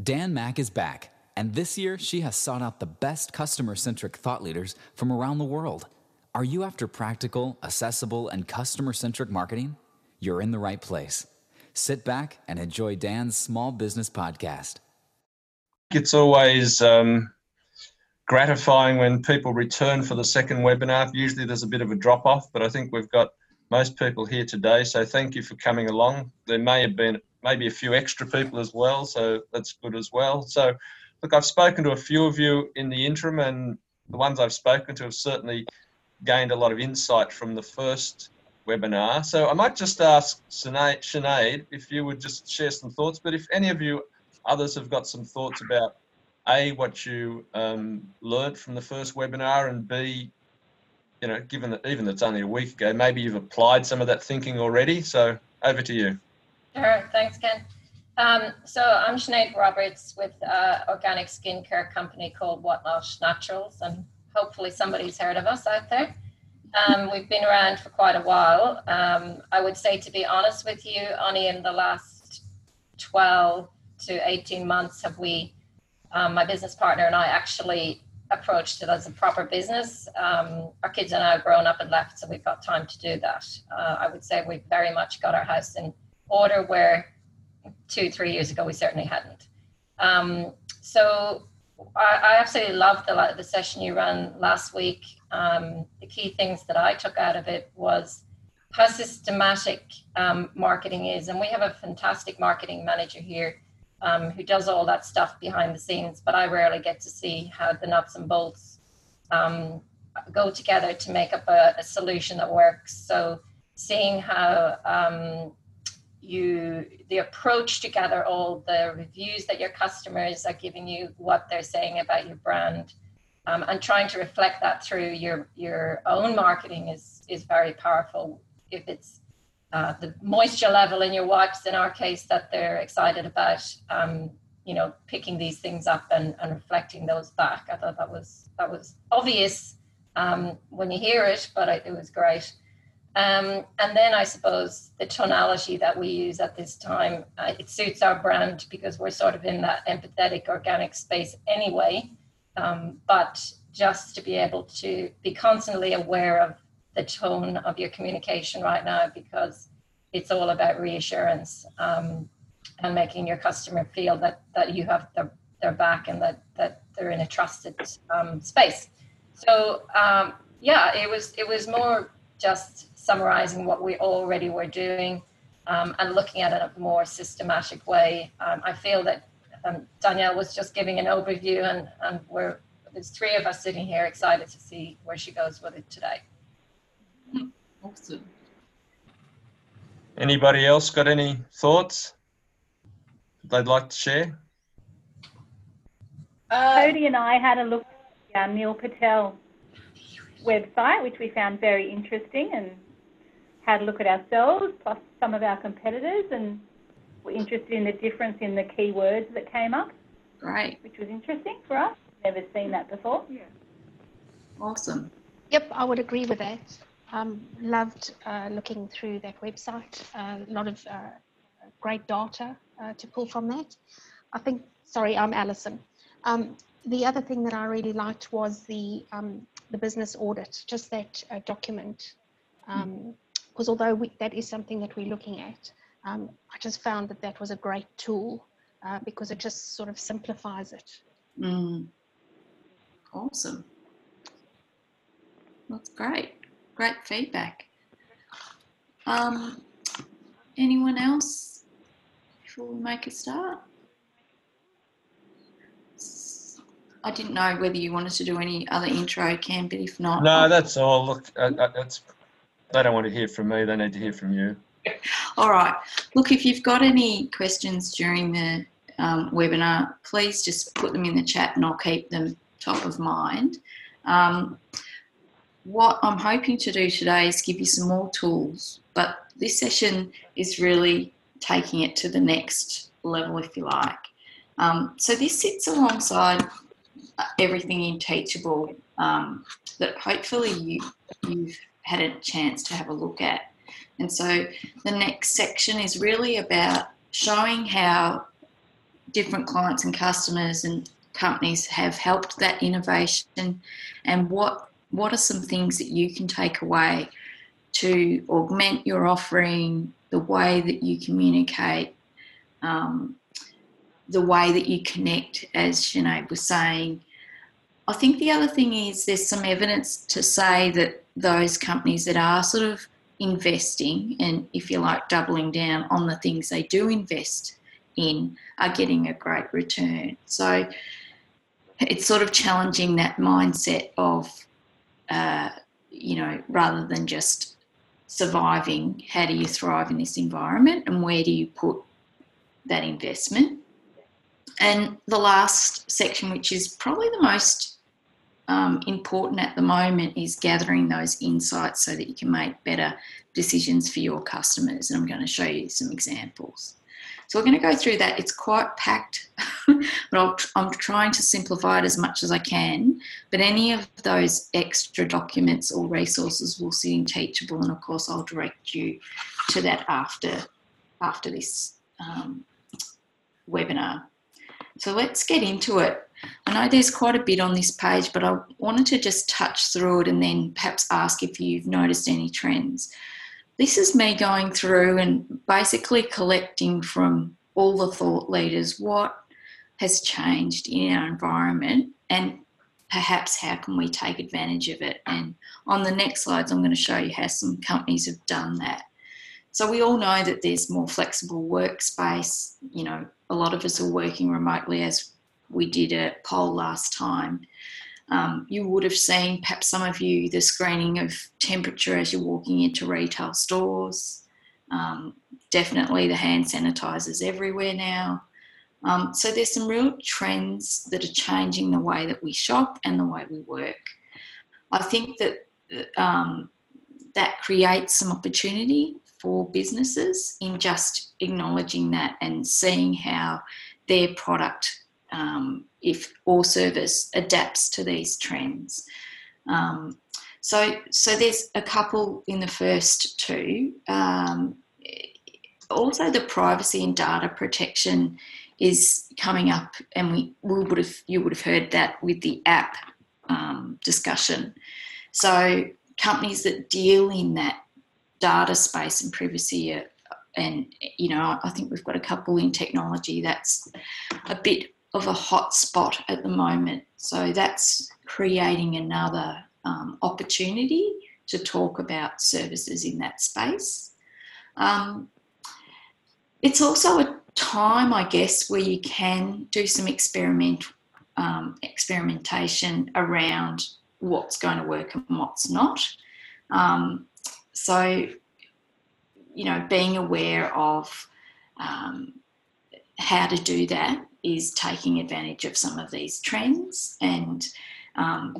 Dan Mack is back, and this year she has sought out the best customer centric thought leaders from around the world. Are you after practical, accessible, and customer centric marketing? You're in the right place. Sit back and enjoy Dan's small business podcast. It's always um, gratifying when people return for the second webinar. Usually there's a bit of a drop off, but I think we've got most people here today. So thank you for coming along. There may have been maybe a few extra people as well, so that's good as well. So look, I've spoken to a few of you in the interim, and the ones I've spoken to have certainly gained a lot of insight from the first webinar. So I might just ask Sinead if you would just share some thoughts, but if any of you others have got some thoughts about A, what you um, learned from the first webinar, and B, you know, given that even that's only a week ago, maybe you've applied some of that thinking already. So over to you. Sure, thanks, Ken. Um, so I'm Sinead Roberts with an organic skincare company called WotNot Naturals, and hopefully somebody's heard of us out there. Um, we've been around for quite a while. Um, I would say, to be honest with you, only in the last 12 to 18 months have we, um, my business partner and I, actually approached it as a proper business. Um, our kids are now grown up and left, so we've got time to do that. Uh, I would say we've very much got our house in order where two, three years ago we certainly hadn't. Um, so I, I, absolutely loved the, the session you ran last week. Um, the key things that I took out of it was how systematic um, marketing is. And we have a fantastic marketing manager here um, who does all that stuff behind the scenes, but I rarely get to see how the nuts and bolts um, go together to make up a, a, solution that works. So seeing how um, you the approach to gather all the reviews that your customers are giving you, what they're saying about your brand, um, and trying to reflect that through your your own marketing is is very powerful. If it's uh, the moisture level in your wipes, in our case, that they're excited about, um, you know, picking these things up and, and reflecting those back. I thought that was that was obvious um, when you hear it, but it, it was great. Um, and then I suppose the tonality that we use at this time, uh, it suits our brand because we're sort of in that empathetic organic space anyway. Um, but just to be able to be constantly aware of the tone of your communication right now because it's all about reassurance um, and making your customer feel that, that you have their, their back and that, that they're in a trusted um, space. So um, yeah, it was it was more just summarizing what we already were doing um, and looking at it in a more systematic way. Um, I feel that um, Danielle was just giving an overview, and, and we're there's three of us sitting here excited to see where she goes with it today. Awesome. Anybody else got any thoughts they'd like to share? Uh, Cody and I had a look at Neil Patel website, which we found very interesting, and had a look at ourselves, plus some of our competitors, and we're interested in the difference in the keywords that came up. Great. Which was interesting for us. Never seen that before. Yeah. Awesome. Yep, I would agree with that. Um, loved uh, looking through that website. Uh, a lot of uh, great data uh, to pull from that. I think, sorry, I'm Alison. Um, the other thing that I really liked was the um, the business audit, just that uh, document um, because although we, that is something that we're looking at, um, I just found that that was a great tool uh, because it just sort of simplifies it. Mm. Awesome. That's great. Great feedback. Um, anyone else before we make a start? I didn't know whether you wanted to do any other intro, Cam, but if not, no, that's all. Look, uh, that's they don't want to hear from me, they need to hear from you. All right. Look, if you've got any questions during the um, webinar, please just put them in the chat and I'll keep them top of mind. Um, what I'm hoping to do today is give you some more tools, but this session is really taking it to the next level, if you like. Um, so this sits alongside everything in Teachable um, that hopefully you, you've had a chance to have a look at. And so the next section is really about showing how different clients and customers and companies have helped that innovation and what what are some things that you can take away to augment your offering the way that you communicate um, the way that you connect as Sinead was saying I think the other thing is there's some evidence to say that those companies that are sort of investing and if you like doubling down on the things they do invest in are getting a great return so it's sort of challenging that mindset of, uh, you know, rather than just surviving, how do you thrive in this environment and where do you put that investment? And the last section, which is probably the most um, important at the moment, is gathering those insights so that you can make better decisions for your customers. And I'm going to show you some examples. So we're going to go through that. It's quite packed, but i am trying to simplify it as much as I can. But any of those extra documents or resources will sit in Teachable, and of course I'll direct you to that after after this um, webinar. So let's get into it. I know there's quite a bit on this page, but I wanted to just touch through it and then perhaps ask if you've noticed any trends this is me going through and basically collecting from all the thought leaders what has changed in our environment and perhaps how can we take advantage of it. And on the next slides, I'm going to show you how some companies have done that. So we all know that there's more flexible workspace. You know, a lot of us are working remotely as we did a poll last time. Um, you would have seen, perhaps some of you, the screening of temperature as you're walking into retail stores. Um, definitely the hand sanitizers everywhere now. Um, so there's some real trends that are changing the way that we shop and the way we work. I think that um, that creates some opportunity for businesses in just acknowledging that and seeing how their product um, if all service adapts to these trends. Um, so, so there's a couple in the first two. Um, also, the privacy and data protection is coming up, and we, we would have you would have heard that with the app um, discussion. So, companies that deal in that data space and privacy are, and you know i think we've got a couple in technology that's a bit of a hot spot at the moment. So that's creating another um, opportunity to talk about services in that space. Um, it's also a time, I guess, where you can do some experiment um, experimentation around what's going to work and what's not. Um, so, you know, being aware of um, how to do that is taking advantage of some of these trends. And um,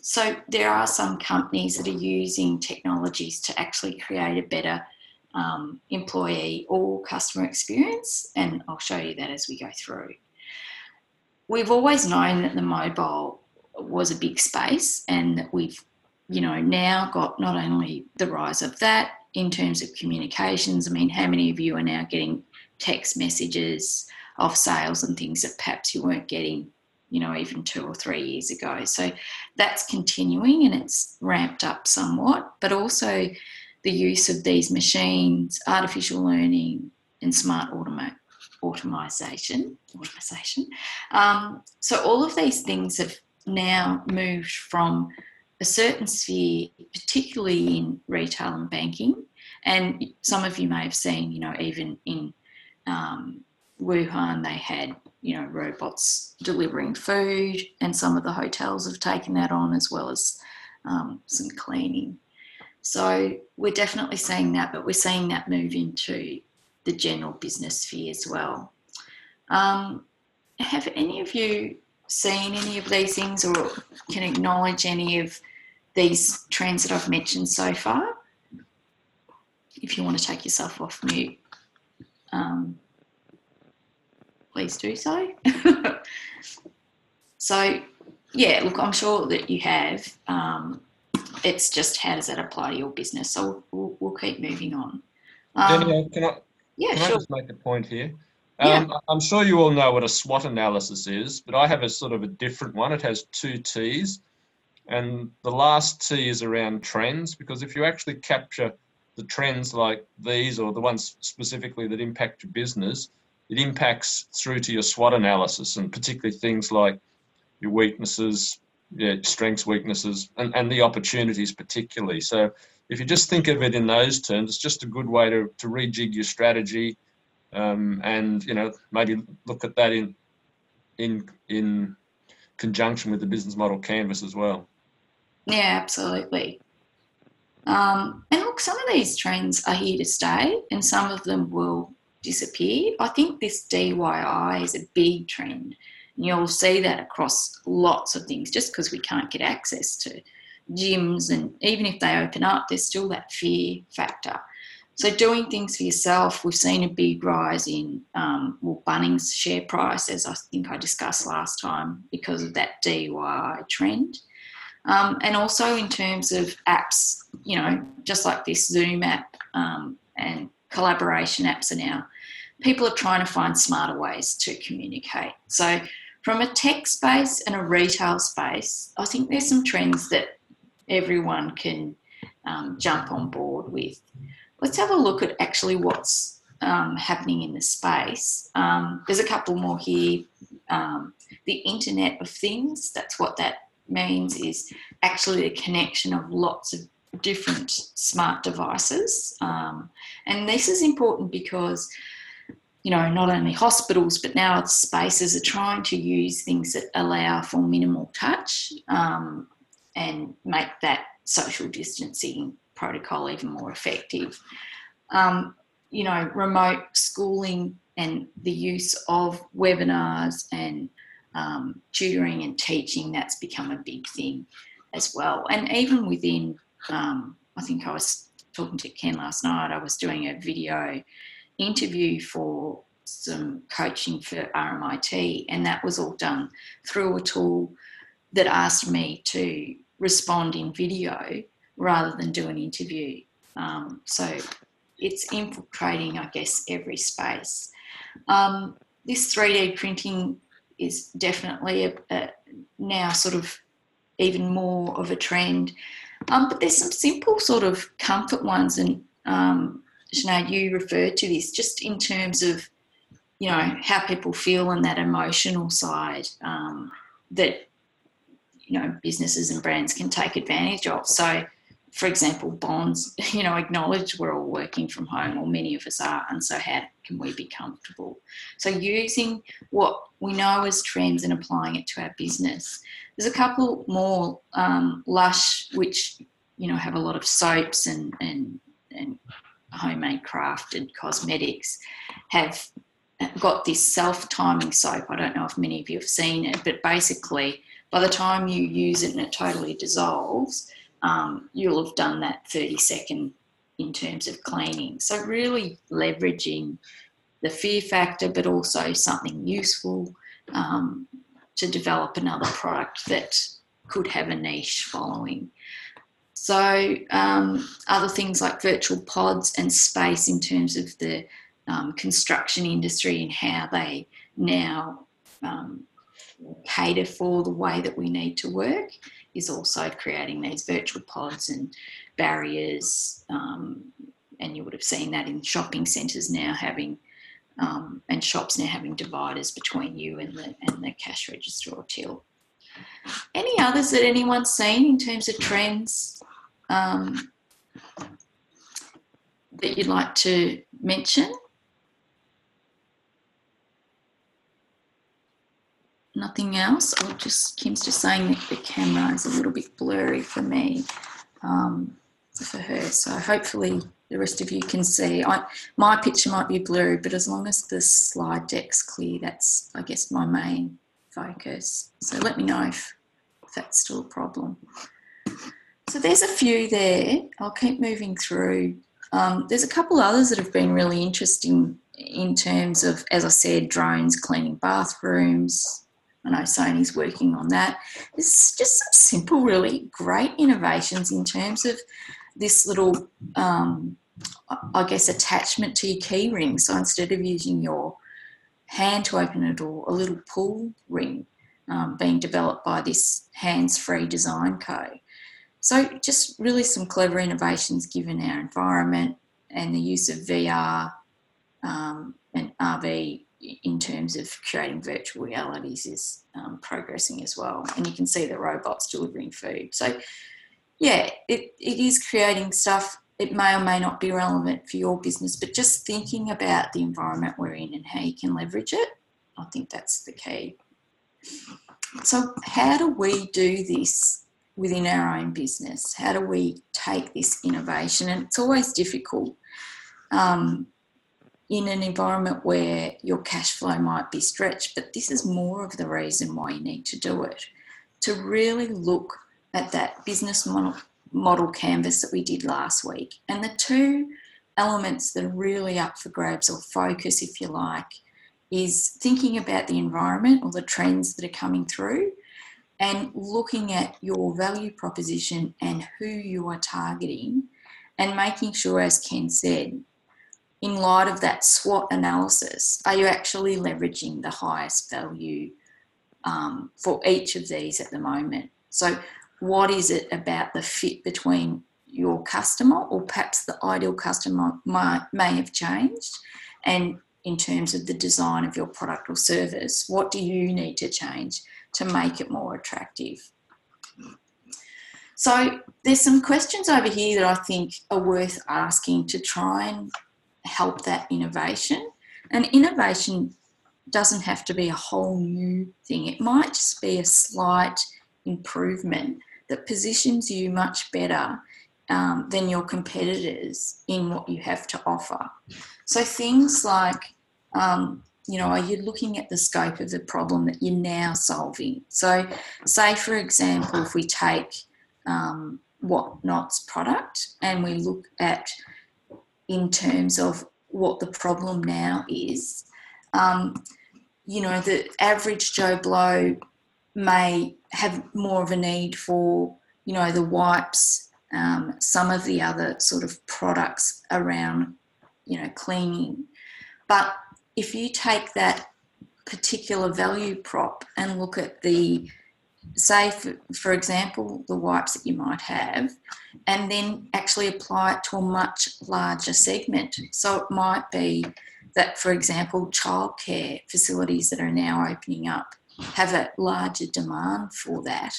so there are some companies that are using technologies to actually create a better um, employee or customer experience. And I'll show you that as we go through. We've always known that the mobile was a big space and that we've you know now got not only the rise of that in terms of communications i mean how many of you are now getting text messages of sales and things that perhaps you weren't getting, you know, even two or three years ago. So that's continuing and it's ramped up somewhat, but also the use of these machines, artificial learning, and smart automation automation automation um, so all of these things have now moved from a certain sphere particularly in retail and banking and some of you may have seen you know even in um, Wuhan, they had you know robots delivering food, and some of the hotels have taken that on as well as um, some cleaning. So we're definitely seeing that, but we're seeing that move into the general business sphere as well. Um, have any of you seen any of these things or can acknowledge any of these trends that I've mentioned so far? If you want to take yourself off mute. Um, please do so. so, yeah, look, I'm sure that you have. Um, it's just how does that apply to your business? So we'll, we'll keep moving on. Um, Danielle, can I? Yeah, can sure. I just make a point here? Um, I'm sure you all know what a SWOT analysis is, but I have a sort of a different one. It has two T's, and the last T is around trends because if you actually capture the trends like these or the ones specifically that impact your business, it impacts through to your SWOT analysis and particularly things like your weaknesses, yeah, strengths, weaknesses, and, and the opportunities particularly. So if you just think of it in those terms, it's just a good way to, to rejig your strategy um, and, you know, maybe look at that in, in, in conjunction with the business model canvas as well. Yeah, absolutely. Um, and look, some of these trends are here to stay and some of them will disappear. I think this DIY is a big trend. And you'll see that across lots of things just because we can't get access to gyms. And even if they open up, there's still that fear factor. So doing things for yourself, we've seen a big rise in um, well, Bunnings share price, as I think I discussed last time, because of that DIY trend. Um, and also in terms of apps, you know, just like this Zoom app um, and collaboration apps are now, people are trying to find smarter ways to communicate. So from a tech space and a retail space, I think there's some trends that everyone can um, jump on board with. Let's have a look at actually what's um, happening in the space. Um, there's a couple more here. Um, the Internet of Things, that's what that means, is actually the connection of lots of different smart devices. Um, and this is important because you know, not only hospitals, but now spaces are trying to use things that allow for minimal touch um, and make that social distancing protocol even more effective. Um, you know, remote schooling and the use of webinars and um, tutoring and teaching, that's become a big thing as well. And even within, um, I think I was talking to Ken last night, I was doing a video interview for some coaching for RMIT, and that was all done through a tool that asked me to respond in video rather than do an interview. Um, so it's infiltrating, I guess, every space. Um, this 3D printing is definitely a, a, now sort of even more of a trend. Um, but there's some simple sort of comfort ones, and um, Sinead, you referred to this just in terms of you know how people feel and that emotional side um, that you know businesses and brands can take advantage of. So, for example, bonds, you know, acknowledge we're all working from home, or many of us are, and so how can we be comfortable? So, using what we know as trends and applying it to our business. There's a couple more um, Lush, which you know have a lot of soaps and and and homemade crafted cosmetics have got this self timing soap. I don't know if many of you have seen it, but basically, by the time you use it and it totally dissolves, um, you'll have done that 30 second in terms of cleaning. So, really leveraging the fear factor, but also something useful um, to develop another product that could have a niche following. So, um, other things like virtual pods and space in terms of the um, construction industry and how they now um, cater for the way that we need to work is also creating these virtual pods and barriers. Um, and you would have seen that in shopping centres now having, um, and shops now having dividers between you and the, and the cash register or till. Any others that anyone's seen in terms of trends um, that you'd like to mention? nothing else. I'll just, Kim's just saying that the camera is a little bit blurry for me, um, for her. So hopefully the rest of you can see. I, my picture might be blurry, but as long as the slide deck's clear, that's, I guess, my main focus. So let me know if, that's still a problem. So there's a few there. I'll keep moving through. Um, there's a couple others that have been really interesting in terms of, as I said, drones cleaning bathrooms, I know Sony's working on that. It's just some simple, really great innovations in terms of this little, um, I guess, attachment to your keyring. So instead of using your hand to open a door, a little pull ring um, being developed by this hands-free design co. So just really some clever innovations given our environment and the use of VR um, and RV in terms of creating virtual realities is um, progressing as well. And you can see the robots delivering food. So yeah, it, it is creating stuff. It may or may not be relevant for your business, but just thinking about the environment we're in and how you can leverage it, I think that's the key. So, how do we do this within our own business? How do we take this innovation? And it's always difficult um, in an environment where your cash flow might be stretched, but this is more of the reason why you need to do it to really look at that business model, model canvas that we did last week. And the two elements that are really up for grabs or focus, if you like, is thinking about the environment or the trends that are coming through and looking at your value proposition and who you are targeting and making sure, as Ken said, in light of that SWOT analysis, are you actually leveraging the highest value um, for each of these at the moment? So, what is it about the fit between your customer, or perhaps the ideal customer might, may have changed, and in terms of the design of your product or service, what do you need to change to make it more attractive? So, there's some questions over here that I think are worth asking to try and help that innovation. And innovation doesn't have to be a whole new thing, it might just be a slight improvement that positions you much better um, than your competitors in what you have to offer. So things like, um, you know, are you looking at the scope of the problem that you're now solving? So, say for example, if we take um, WotNot's product and we look at in terms of what the problem now is, um, you know, the average Joe Blow may have more of a need for, you know, the wipes, um, some of the other sort of products around, you know, cleaning. But if you take that particular value prop and look at the, say, for, for example, the wipes that you might have, and then actually apply it to a much larger segment. So it might be that, for example, childcare facilities that are now opening up have a larger demand for that,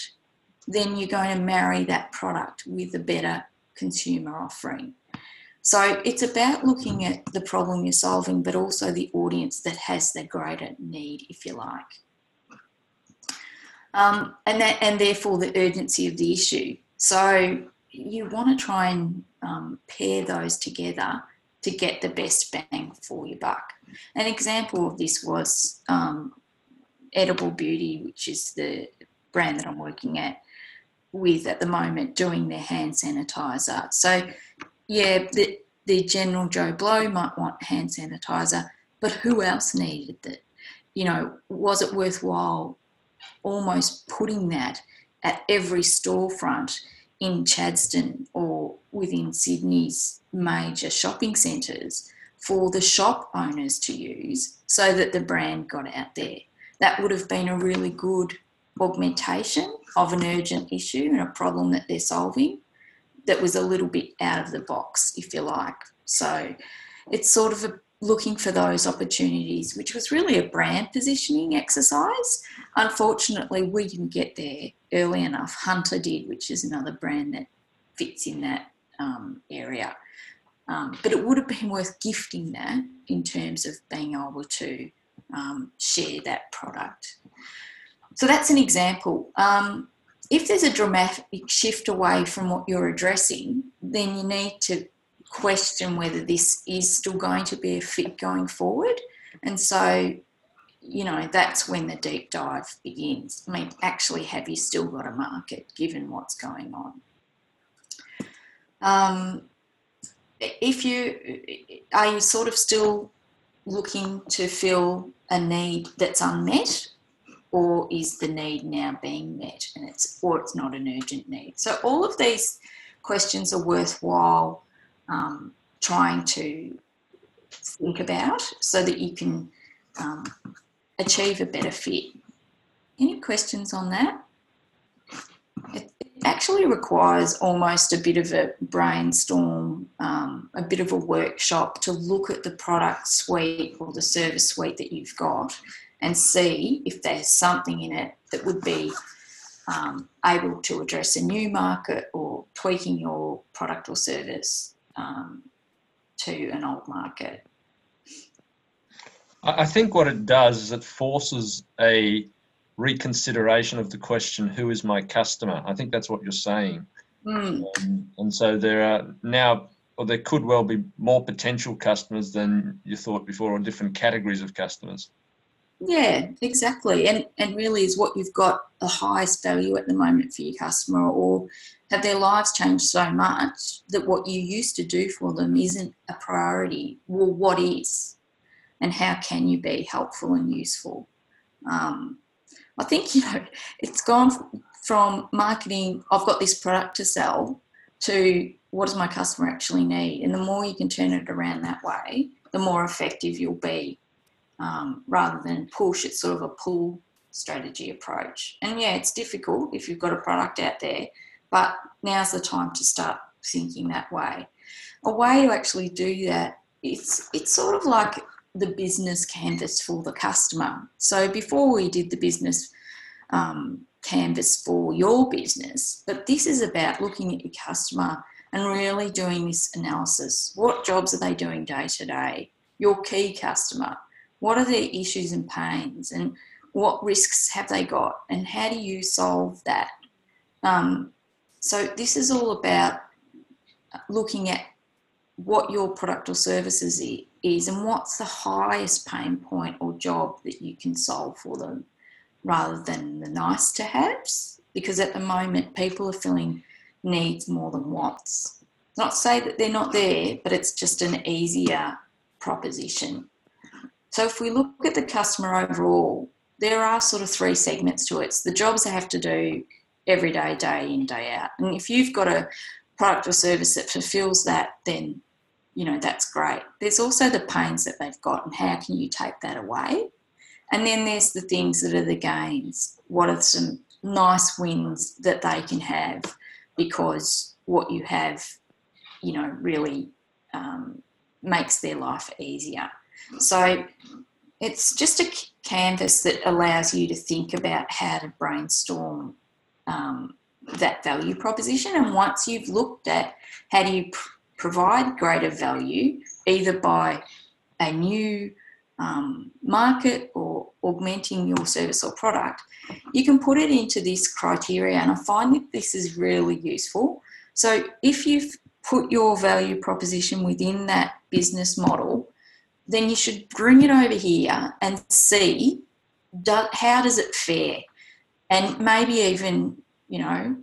then you're going to marry that product with a better consumer offering. So it's about looking at the problem you're solving, but also the audience that has the greater need, if you like. Um, and that, and therefore the urgency of the issue. So you want to try and um, pair those together to get the best bang for your buck. An example of this was um, Edible Beauty, which is the brand that I'm working at with at the moment, doing their hand sanitizer. So, yeah, the, the general Joe Blow might want hand sanitizer, but who else needed it? You know, was it worthwhile almost putting that at every storefront in Chadstone or within Sydney's major shopping centres for the shop owners to use so that the brand got out there? That would have been a really good augmentation of an urgent issue and a problem that they're solving that was a little bit out of the box, if you like. So it's sort of a, looking for those opportunities, which was really a brand positioning exercise. Unfortunately, we didn't get there early enough. Hunter did, which is another brand that fits in that um, area. Um, but it would have been worth gifting that in terms of being able to um, share that product. So that's an example. Um, if there's a dramatic shift away from what you're addressing, then you need to question whether this is still going to be a fit going forward. And so, you know, that's when the deep dive begins. I mean, actually, have you still got a market given what's going on? Um, if you are you sort of still looking to fill a need that's unmet or is the need now being met and it's or it's not an urgent need so all of these questions are worthwhile um, trying to think about so that you can um, achieve a better fit. Any questions on that? It, actually requires almost a bit of a brainstorm, um, a bit of a workshop to look at the product suite or the service suite that you've got and see if there's something in it that would be um, able to address a new market or tweaking your product or service um, to an old market. I think what it does is it forces a reconsideration of the question, who is my customer? I think that's what you're saying. Mm. Um, and so there are now, or there could well be more potential customers than you thought before, or different categories of customers. Yeah, exactly. And and really is what you've got the highest value at the moment for your customer or have their lives changed so much that what you used to do for them isn't a priority? Well, what is? And how can you be helpful and useful? Um, I think, you know, it's gone from marketing, I've got this product to sell, to what does my customer actually need? And the more you can turn it around that way, the more effective you'll be um, rather than push. It's sort of a pull strategy approach. And yeah, it's difficult if you've got a product out there, but now's the time to start thinking that way. A way to actually do that, it's it's sort of like the business canvas for the customer. So before we did the business um, canvas for your business, but this is about looking at your customer and really doing this analysis. What jobs are they doing day to day? Your key customer, what are their issues and pains, and what risks have they got, and how do you solve that? Um, so this is all about looking at what your product or services is and what's the highest pain point or job that you can solve for them rather than the nice to haves because at the moment people are feeling needs more than wants not say that they're not there but it's just an easier proposition so if we look at the customer overall, there are sort of three segments to it. It's the jobs they have to do every day, day in, day out. And if you've got a product or service that fulfills that, then you know that's great. There's also the pains that they've got and how can you take that away? And then there's the things that are the gains. What are some nice wins that they can have because what you have, you know, really um, makes their life easier. So it's just a canvas that allows you to think about how to brainstorm um, that value proposition. And once you've looked at how do you provide greater value, either by a new um, market or augmenting your service or product, you can put it into this criteria. And I find that this is really useful. So if you've put your value proposition within that business model, then you should bring it over here and see do, how does it fare and maybe even you know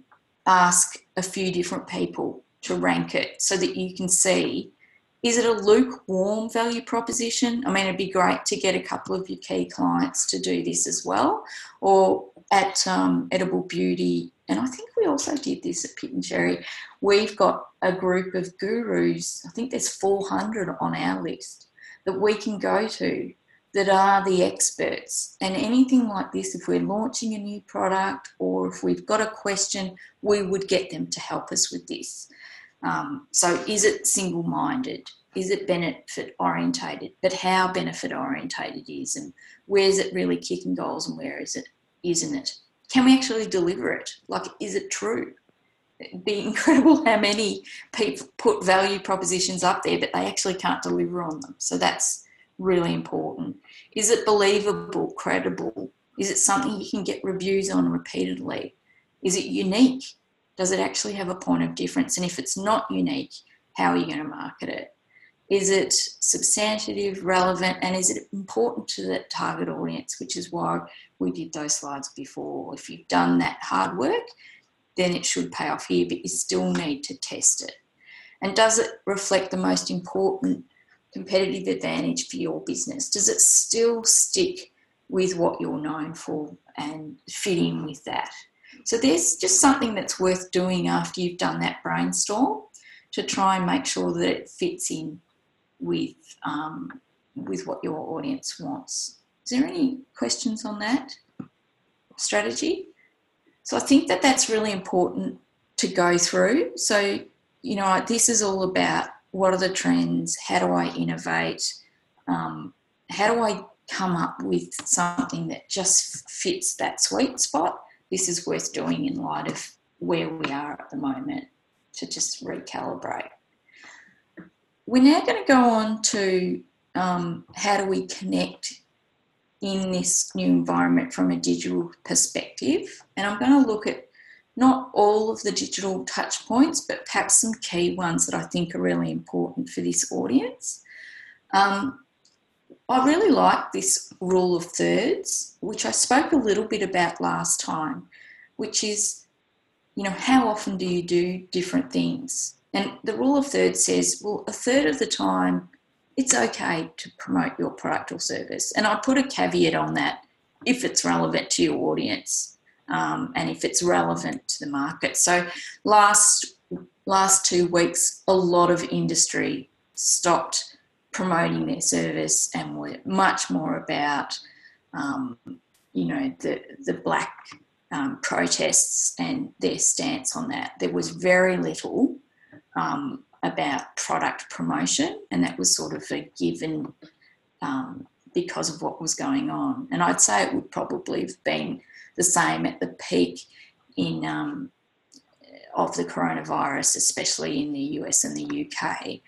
ask a few different people to rank it so that you can see is it a lukewarm value proposition? I mean, it'd be great to get a couple of your key clients to do this as well. Or at um, Edible Beauty, and I think we also did this at Pit and Cherry, we've got a group of gurus. I think there's 400 on our list that we can go to that are the experts. And anything like this, if we're launching a new product or if we've got a question, we would get them to help us with this. Um, so, is it single minded? Is it benefit orientated? But how benefit orientated is, and where's it really kicking goals and where is it isn't it? Can we actually deliver it? Like, is it true? It'd be incredible how many people put value propositions up there, but they actually can't deliver on them. So that's really important. Is it believable, credible? Is it something you can get reviews on repeatedly? Is it unique? Does it actually have a point of difference? And if it's not unique, how are you going to market it? Is it substantive, relevant, and is it important to that target audience, which is why we did those slides before? If you've done that hard work, then it should pay off here, but you still need to test it. And does it reflect the most important competitive advantage for your business? Does it still stick with what you're known for and fit in with that? So there's just something that's worth doing after you've done that brainstorm to try and make sure that it fits in with um, with what your audience wants. Is there any questions on that strategy? So I think that that's really important to go through. So, you know, this is all about what are the trends? How do I innovate? Um, how do I come up with something that just fits that sweet spot? This is worth doing in light of where we are at the moment to just recalibrate. We're now going to go on to um, how do we connect in this new environment from a digital perspective. And I'm going to look at not all of the digital touch points, but perhaps some key ones that I think are really important for this audience. Um, I really like this rule of thirds, which I spoke a little bit about last time, which is, you know, how often do you do different things? And the rule of thirds says, well, a third of the time, it's okay to promote your product or service. And I put a caveat on that if it's relevant to your audience um, and if it's relevant to the market. So last last two weeks, a lot of industry stopped promoting their service and were much more about um, you know the the black um, protests and their stance on that. There was very little um, about product promotion, and that was sort of a given um, because of what was going on. And I'd say it would probably have been the same at the peak in um, of the coronavirus, especially in the US and the UK,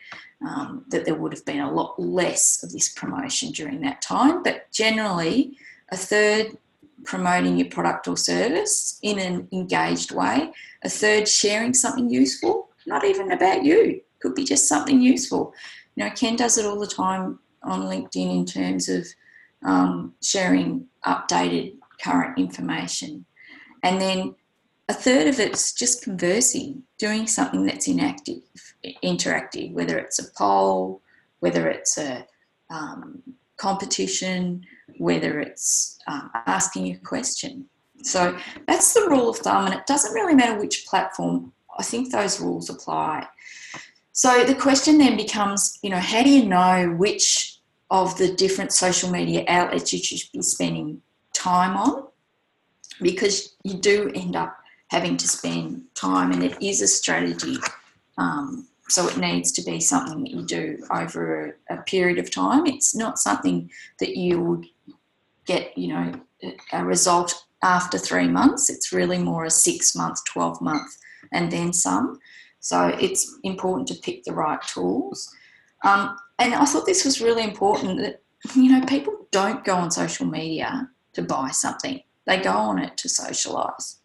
um, that there would have been a lot less of this promotion during that time. But generally, a third promoting your product or service in an engaged way, a third sharing something useful, not even about you, could be just something useful. You know, Ken does it all the time on LinkedIn in terms of um, sharing updated current information. And then a third of it's just conversing, doing something that's inactive, interactive, whether it's a poll, whether it's a um, competition, whether it's um, asking a question. So that's the rule of thumb, and it doesn't really matter which platform. I think those rules apply. So the question then becomes, you know, how do you know which of the different social media outlets you should be spending time on? Because you do end up having to spend time, and it is a strategy. Um, so it needs to be something that you do over a, a period of time. It's not something that you would get, you know, a result after three months. It's really more a six month, 12 month, and then some. So it's important to pick the right tools. Um, and I thought this was really important that, you know, people don't go on social media to buy something, they go on it to socialise.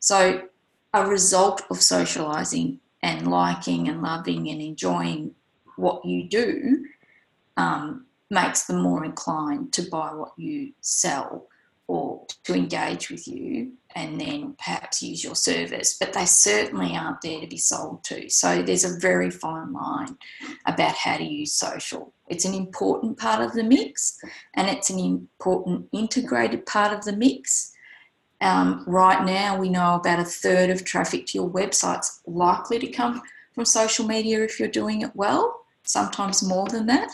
So, a result of socialising and liking and loving and enjoying what you do um, makes them more inclined to buy what you sell or to engage with you and then perhaps use your service, but they certainly aren't there to be sold to. So there's a very fine line about how to use social. It's an important part of the mix and it's an important integrated part of the mix. Um, right now, we know about a third of traffic to your website's likely to come from social media if you're doing it well, sometimes more than that.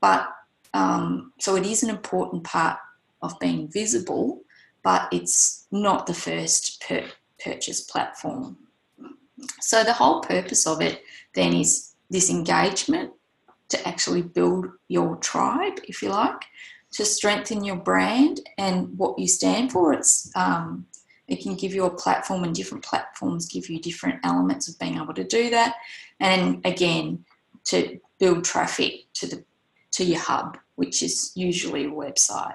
But um, so it is an important part of being visible, but it's not the first per- purchase platform. So the whole purpose of it then is this engagement to actually build your tribe, if you like, to strengthen your brand and what you stand for. It's um, it can give you a platform, and different platforms give you different elements of being able to do that. And again, to build traffic to the to your hub, which is usually a website.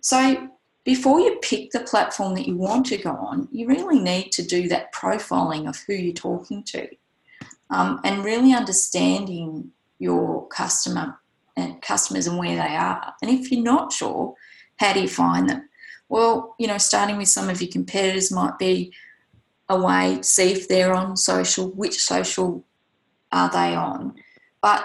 So before you pick the platform that you want to go on, you really need to do that profiling of who you're talking to um, and really understanding your customer and customers and where they are. And if you're not sure, how do you find them? Well, you know, starting with some of your competitors might be a way to see if they're on social, which social are they on. But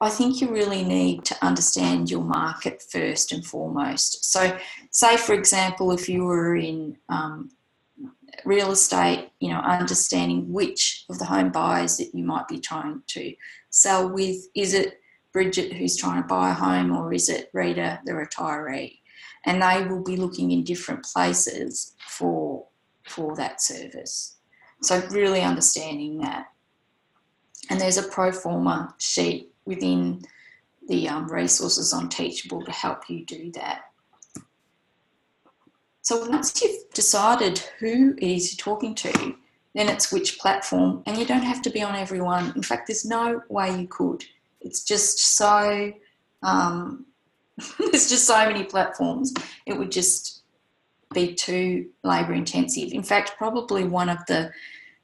I think you really need to understand your market first and foremost. So, say for example, if you were in um, real estate, you know, understanding which of the home buyers that you might be trying to sell with is it Bridget who's trying to buy a home, or is it Rita, the retiree? And they will be looking in different places for for that service. So really understanding that. And there's a pro forma sheet within the um, resources on Teachable to help you do that. So once you've decided who it is you're talking to, then it's which platform, and you don't have to be on everyone. In fact, there's no way you could. It's just so um, there's just so many platforms. It would just be too labour intensive. In fact, probably one of the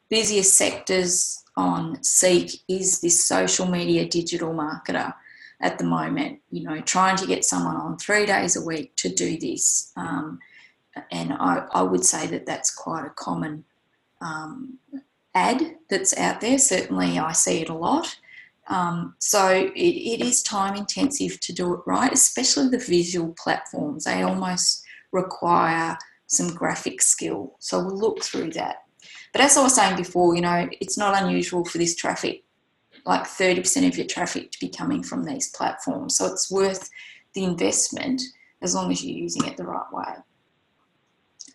busiest sectors on Seek is this social media digital marketer at the moment. You know, trying to get someone on three days a week to do this. Um, and I, I, would say that that's quite a common um, ad that's out there. Certainly, I see it a lot. Um, so it, it is time intensive to do it right, especially the visual platforms. They almost require some graphic skill. So we'll look through that. But as I was saying before, you know, it's not unusual for this traffic, like 30% of your traffic to be coming from these platforms. So it's worth the investment as long as you're using it the right way.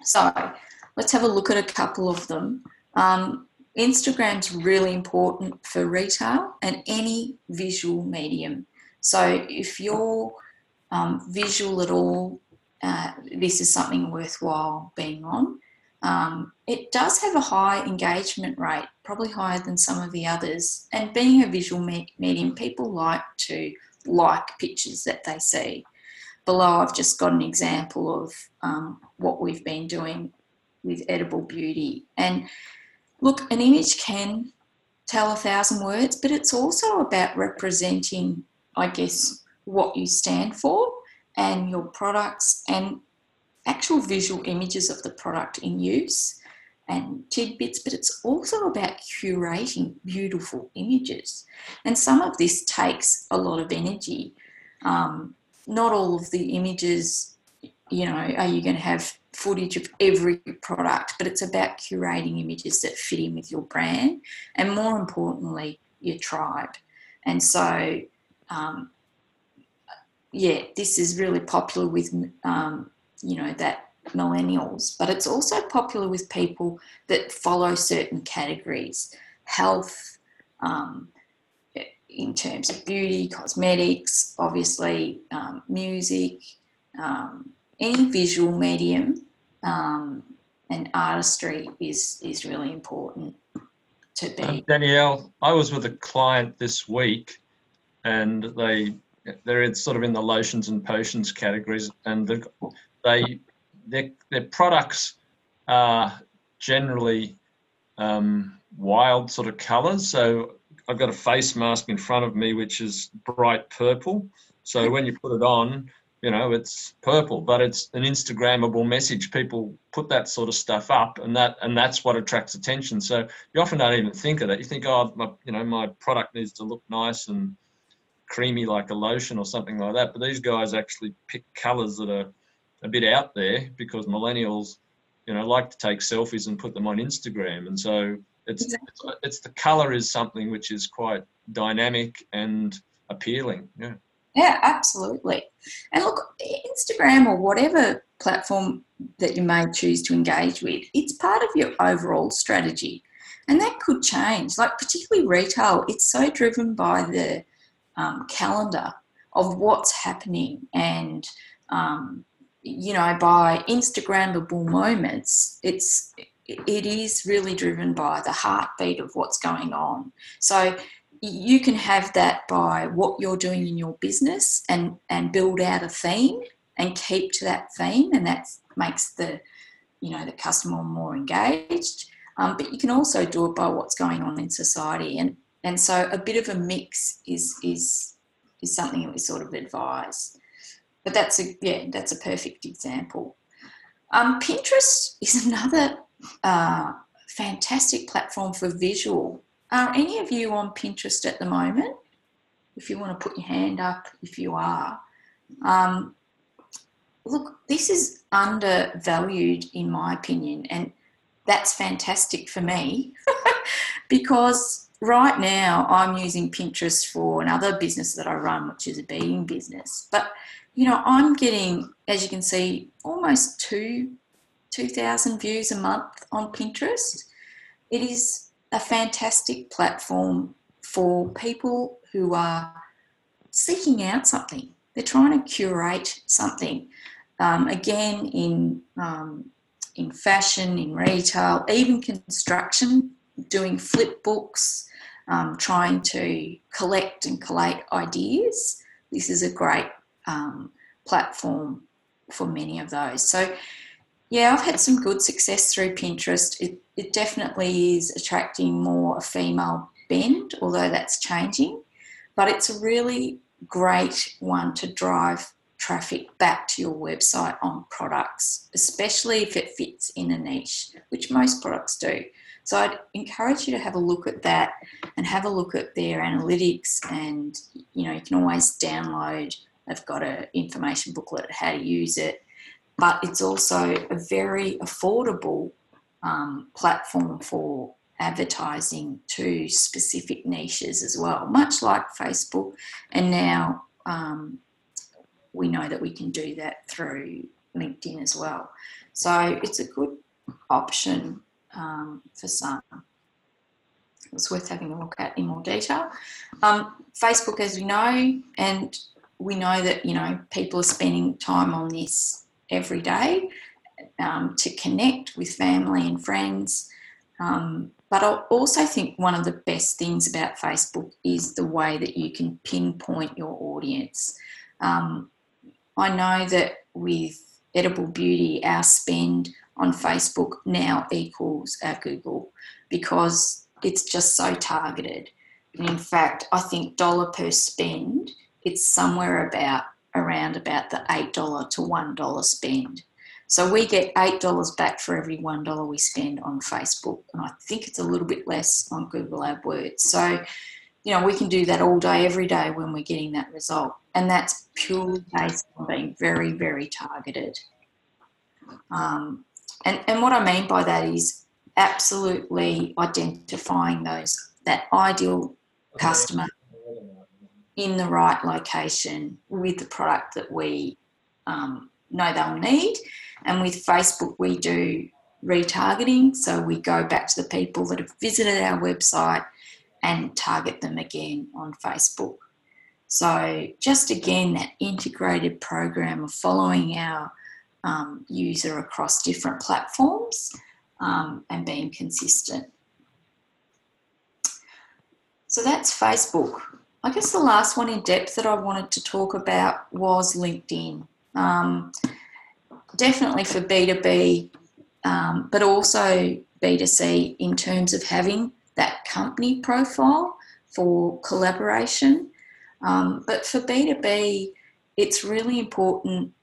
So let's have a look at a couple of them. Um, Instagram's really important for retail and any visual medium. So if you're um, visual at all, uh, this is something worthwhile being on. Um, it does have a high engagement rate, probably higher than some of the others. And being a visual me- medium, people like to like pictures that they see. Below, I've just got an example of um, what we've been doing with Edible Beauty. And look, an image can tell a thousand words, but it's also about representing, I guess, what you stand for and your products and actual visual images of the product in use and tidbits, but it's also about curating beautiful images. And some of this takes a lot of energy. Um, not all of the images, you know, are you going to have footage of every product, but it's about curating images that fit in with your brand and more importantly, your tribe. And so, um, yeah, this is really popular with, um, you know, that millennials, but it's also popular with people that follow certain categories health, um, in terms of beauty, cosmetics, obviously, um, music, um, any visual medium um, and artistry is is really important to be. Um, Danielle, I was with a client this week, and they they're sort of in the lotions and potions categories, and the, they their their products are generally um, wild sort of colours. So I've got a face mask in front of me which is bright purple. So when you put it on, you know it's purple but it's an instagrammable message. People put that sort of stuff up and that and that's what attracts attention. So you often don't even think of that. You think oh my, you know my product needs to look nice and creamy like a lotion or something like that. But these guys actually pick colors that are a bit out there because millennials you know like to take selfies and put them on instagram and so it's exactly. it's, it's the color is something which is quite dynamic and appealing yeah yeah, absolutely. And look, Instagram or whatever platform that you may choose to engage with, it's part of your overall strategy. And that could change. Like, particularly retail, it's so driven by the um, calendar of what's happening and, um, you know, by Instagrammable moments, it's it is really driven by the heartbeat of what's going on. So you can have that by what you're doing in your business and and build out a theme and keep to that theme and that makes the you know the customer more engaged um, but you can also do it by what's going on in society and and so a bit of a mix is is is something that we sort of advise but that's a yeah that's a perfect example um, pinterest is another uh, fantastic platform for visual are any of you on Pinterest at the moment? If you want to put your hand up, if you are. Um, look, this is undervalued in my opinion, and that's fantastic for me because right now I'm using Pinterest for another business that I run, which is a beading business. But you know, I'm getting, as you can see, almost two two thousand views a month on Pinterest. It is a fantastic platform for people who are seeking out something. They're trying to curate something. Um, again, in um, in fashion, in retail, even construction, doing flip books, um, trying to collect and collate ideas. This is a great um, platform for many of those. So, yeah, I've had some good success through Pinterest. It, it definitely is attracting more a female bend, although that's changing. But it's a really great one to drive traffic back to your website on products, especially if it fits in a niche, which most products do. So I'd encourage you to have a look at that and have a look at their analytics and you know you can always download they've got an information booklet how to use it but it's also a very affordable um, platform for advertising to specific niches as well much like facebook and now um, we know that we can do that through linkedin as well so it's a good option um, for some. It's worth having a look at in more detail. Um, Facebook, as we know, and we know that you know people are spending time on this every day um, to connect with family and friends. Um, but I also think one of the best things about Facebook is the way that you can pinpoint your audience. Um, I know that with Edible Beauty, our spend on Facebook now equals our Google because it's just so targeted. And in fact, I think dollar per spend, it's somewhere about around about the eight dollar to one dollar spend. So we get eight dollars back for every one dollar we spend on Facebook, and I think it's a little bit less on Google AdWords. So, you know, we can do that all day, every day when we're getting that result, and that's purely based on being very, very targeted. Um, and, and what I mean by that is absolutely identifying those that ideal customer in the right location with the product that we um, know they'll need. And with Facebook, we do retargeting. So we go back to the people that have visited our website and target them again on Facebook. So, just again, that integrated program of following our um, user across different platforms um, and being consistent. So that's Facebook. I guess the last one in depth that I wanted to talk about was LinkedIn. Um, definitely for B2B, um, but also B2C in terms of having that company profile for collaboration. Um, but for B2B, it's really important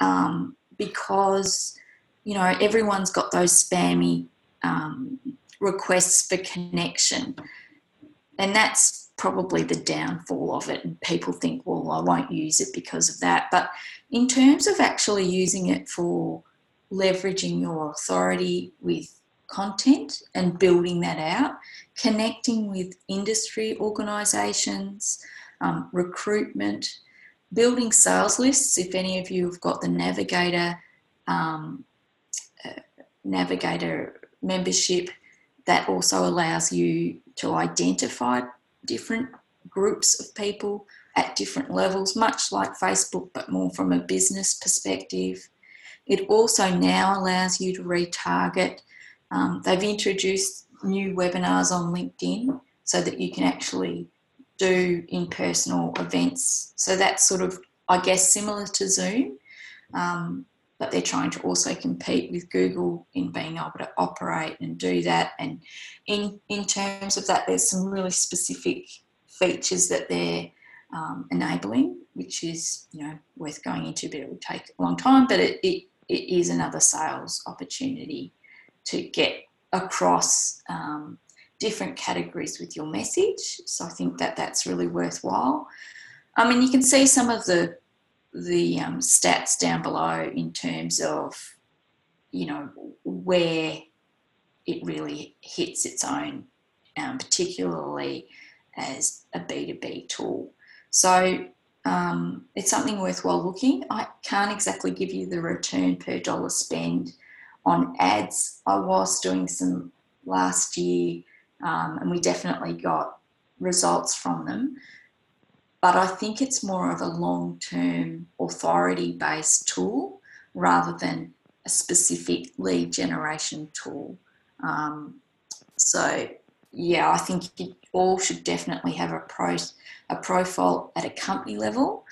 um, because you know everyone's got those spammy um, requests for connection, and that's probably the downfall of it. And people think, well, I won't use it because of that. But in terms of actually using it for leveraging your authority with content and building that out, connecting with industry organisations, um, recruitment, building sales lists. If any of you have got the Navigator um, uh, Navigator membership, that also allows you to identify different groups of people at different levels, much like Facebook, but more from a business perspective. It also now allows you to retarget. Um, they've introduced new webinars on LinkedIn so that you can actually do in personal events. So that's sort of, I guess, similar to Zoom, um, but they're trying to also compete with Google in being able to operate and do that. And in in terms of that, there's some really specific features that they're um, enabling, which is you know worth going into, but it will take a long time. But it, it, it is another sales opportunity to get across um, different categories with your message. So I think that that's really worthwhile. I mean, you can see some of the the um, stats down below in terms of you know where it really hits its own um, particularly as a B2B tool. So um, it's something worthwhile looking. I can't exactly give you the return per dollar spend on ads. I was doing some last year um, and we definitely got results from them. But I think it's more of a long term authority based tool rather than a specific lead generation tool. Um, so, yeah, I think all should definitely have a, pro, a profile at a company level.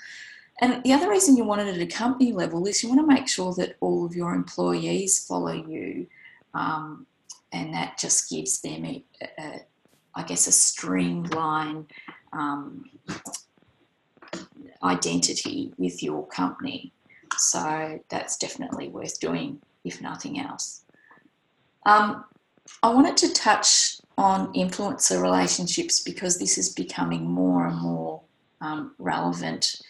And the other reason you want it at a company level is you want to make sure that all of your employees follow you. Um, and that just gives them, a, a, I guess, a streamlined um, identity with your company. So that's definitely worth doing, if nothing else. Um, I wanted to touch on influencer relationships because this is becoming more and more um, relevant,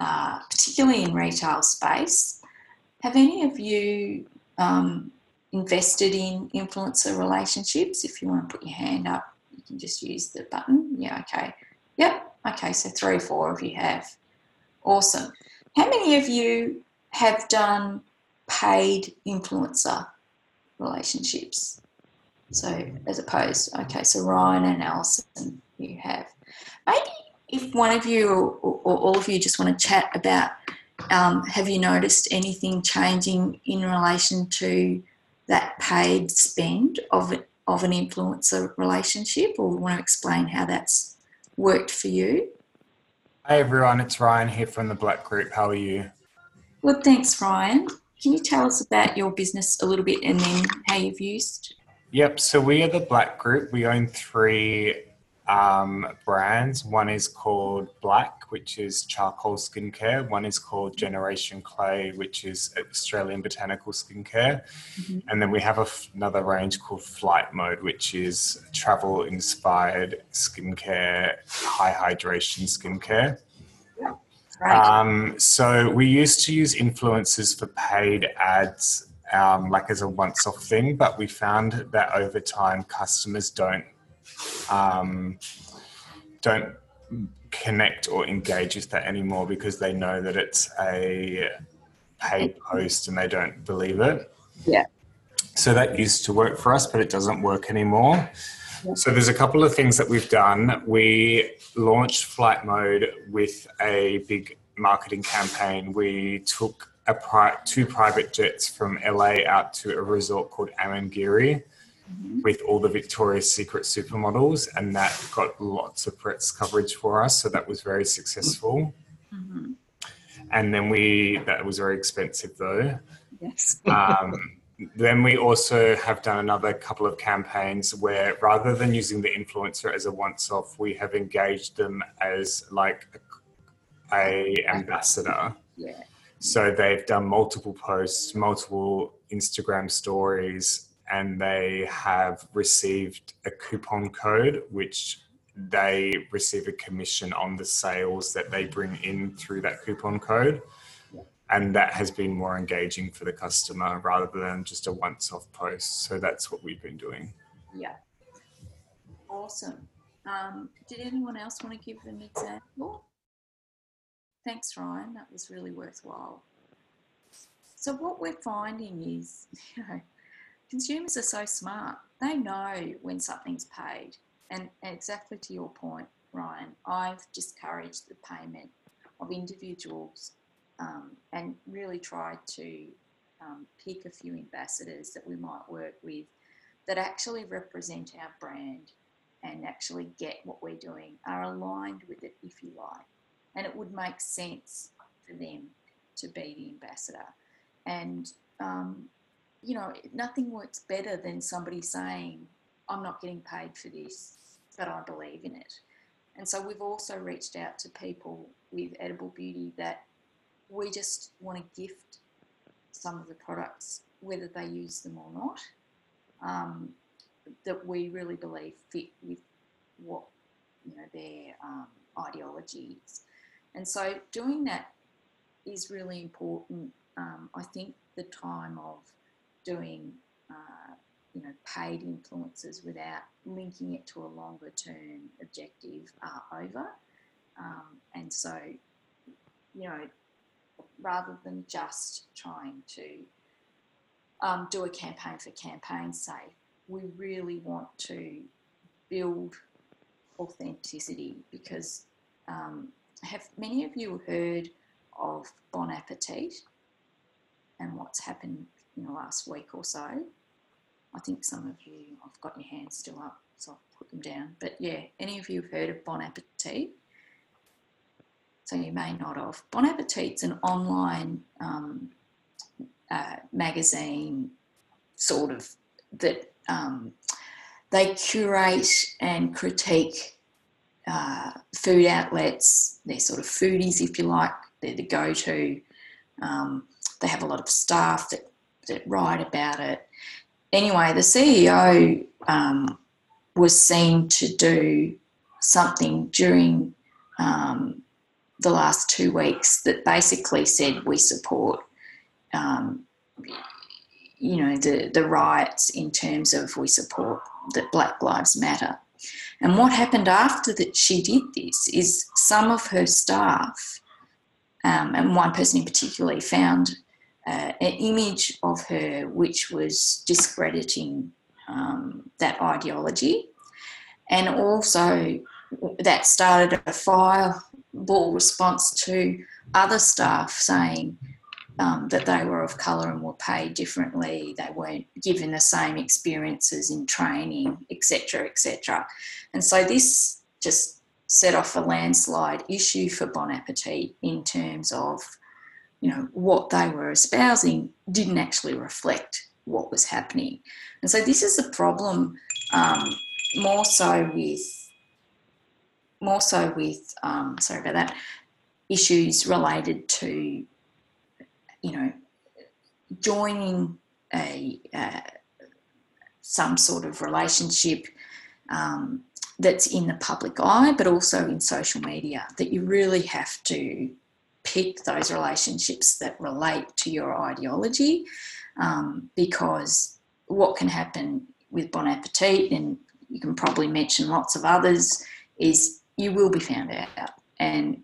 uh, particularly in retail space. Have any of you um, invested in influencer relationships? If you want to put your hand up, you can just use the button. Yeah, okay. Yep, okay, so three or four of you have. Awesome. How many of you have done paid influencer relationships? So, as opposed, okay, so Ryan and Alison, you have. Maybe if one of you or, or all of you just want to chat about um, have you noticed anything changing in relation to that paid spend of, of an influencer relationship, or want to explain how that's worked for you? Hi everyone, it's Ryan here from the Black Group. How are you? Well, thanks, Ryan. Can you tell us about your business a little bit and then how you've used? Yep, so we are the Black Group. We own three um, brands. One is called Black, which is charcoal skincare. One is called Generation Clay, which is Australian botanical skincare. Mm-hmm. And then we have another range called Flight Mode, which is travel inspired skincare, high hydration skincare. Right. Um, so we used to use influencers for paid ads, um, like as a once-off thing, but we found that over time customers don't um, don't connect or engage with that anymore because they know that it's a paid post and they don't believe it. Yeah. So that used to work for us, but it doesn't work anymore. So there's a couple of things that we've done. We launched Flight Mode with a big marketing campaign. We took a pri- two private jets from LA out to a resort called Amangiri mm-hmm. with all the Victoria's Secret supermodels, and that got lots of press coverage for us. So that was very successful. Mm-hmm. And then we, that was very expensive though. Yes. um, then we also have done another couple of campaigns where rather than using the influencer as a once off, we have engaged them as like a, a ambassador. Yeah. So they've done multiple posts, multiple Instagram stories, and they have received a coupon code which they receive a commission on the sales that they bring in through that coupon code. And that has been more engaging for the customer rather than just a once off post. So that's what we've been doing. Yeah. Awesome. Um, did anyone else want to give an example? Thanks ryan. That was really worthwhile. So what we're finding is you know consumers are so smart. They know when something's paid. And, exactly to your point, Ryan, I've discouraged the payment of individuals um, and really tried to um, pick a few ambassadors that we might work with that actually represent our brand and actually get what we're doing, are aligned with it, if you like. And it would make sense for them to be the ambassador. And um, you know, nothing works better than somebody saying, I'm not getting paid for this, but I believe in it. And so we've also reached out to people with edible beauty that we just want to gift some of the products, whether they use them or not, um, that we really believe fit with what you know their um, ideology is. And so doing that is really important. Um, I think the time of doing uh, you know, paid influences without linking it to a longer term objective are over. Um, and so, you know, rather than just trying to um, do a campaign for campaign's sake, we really want to build authenticity because um, have many of you heard of Bon Appetit and what's happened in the last week or so? I think some of you, I've got your hands still up, so I'll put them down. But yeah, any of you have heard of Bon Appetit? So you may not have. Bon Appetit's an online um, uh, magazine, sort of, that um, they curate and critique uh, food outlets. They're sort of foodies, if you like. They're the go-to. Um, they have a lot of staff that, that write about it. Anyway, the CEO um, was seen to do something during um, the last two weeks that basically said we support, um, you know, the, the riots in terms of we support that Black Lives Matter. And what happened after that she did this is some of her staff, um, and one person in particular, found uh, an image of her which was discrediting um, that ideology. And also, that started a fireball response to other staff saying um, that they were of colour and were paid differently, they weren't given the same experiences in training, etc., etc. And so this just set off a landslide issue for Bon Appetit in terms of, you know, what they were espousing didn't actually reflect what was happening. And so this is a problem um, more so with more so with um, sorry about that issues related to you know joining a uh, some sort of relationship um, that's in the public eye, but also in social media, that you really have to pick those relationships that relate to your ideology um, because what can happen with Bon Appetit, and you can probably mention lots of others, is you will be found out. And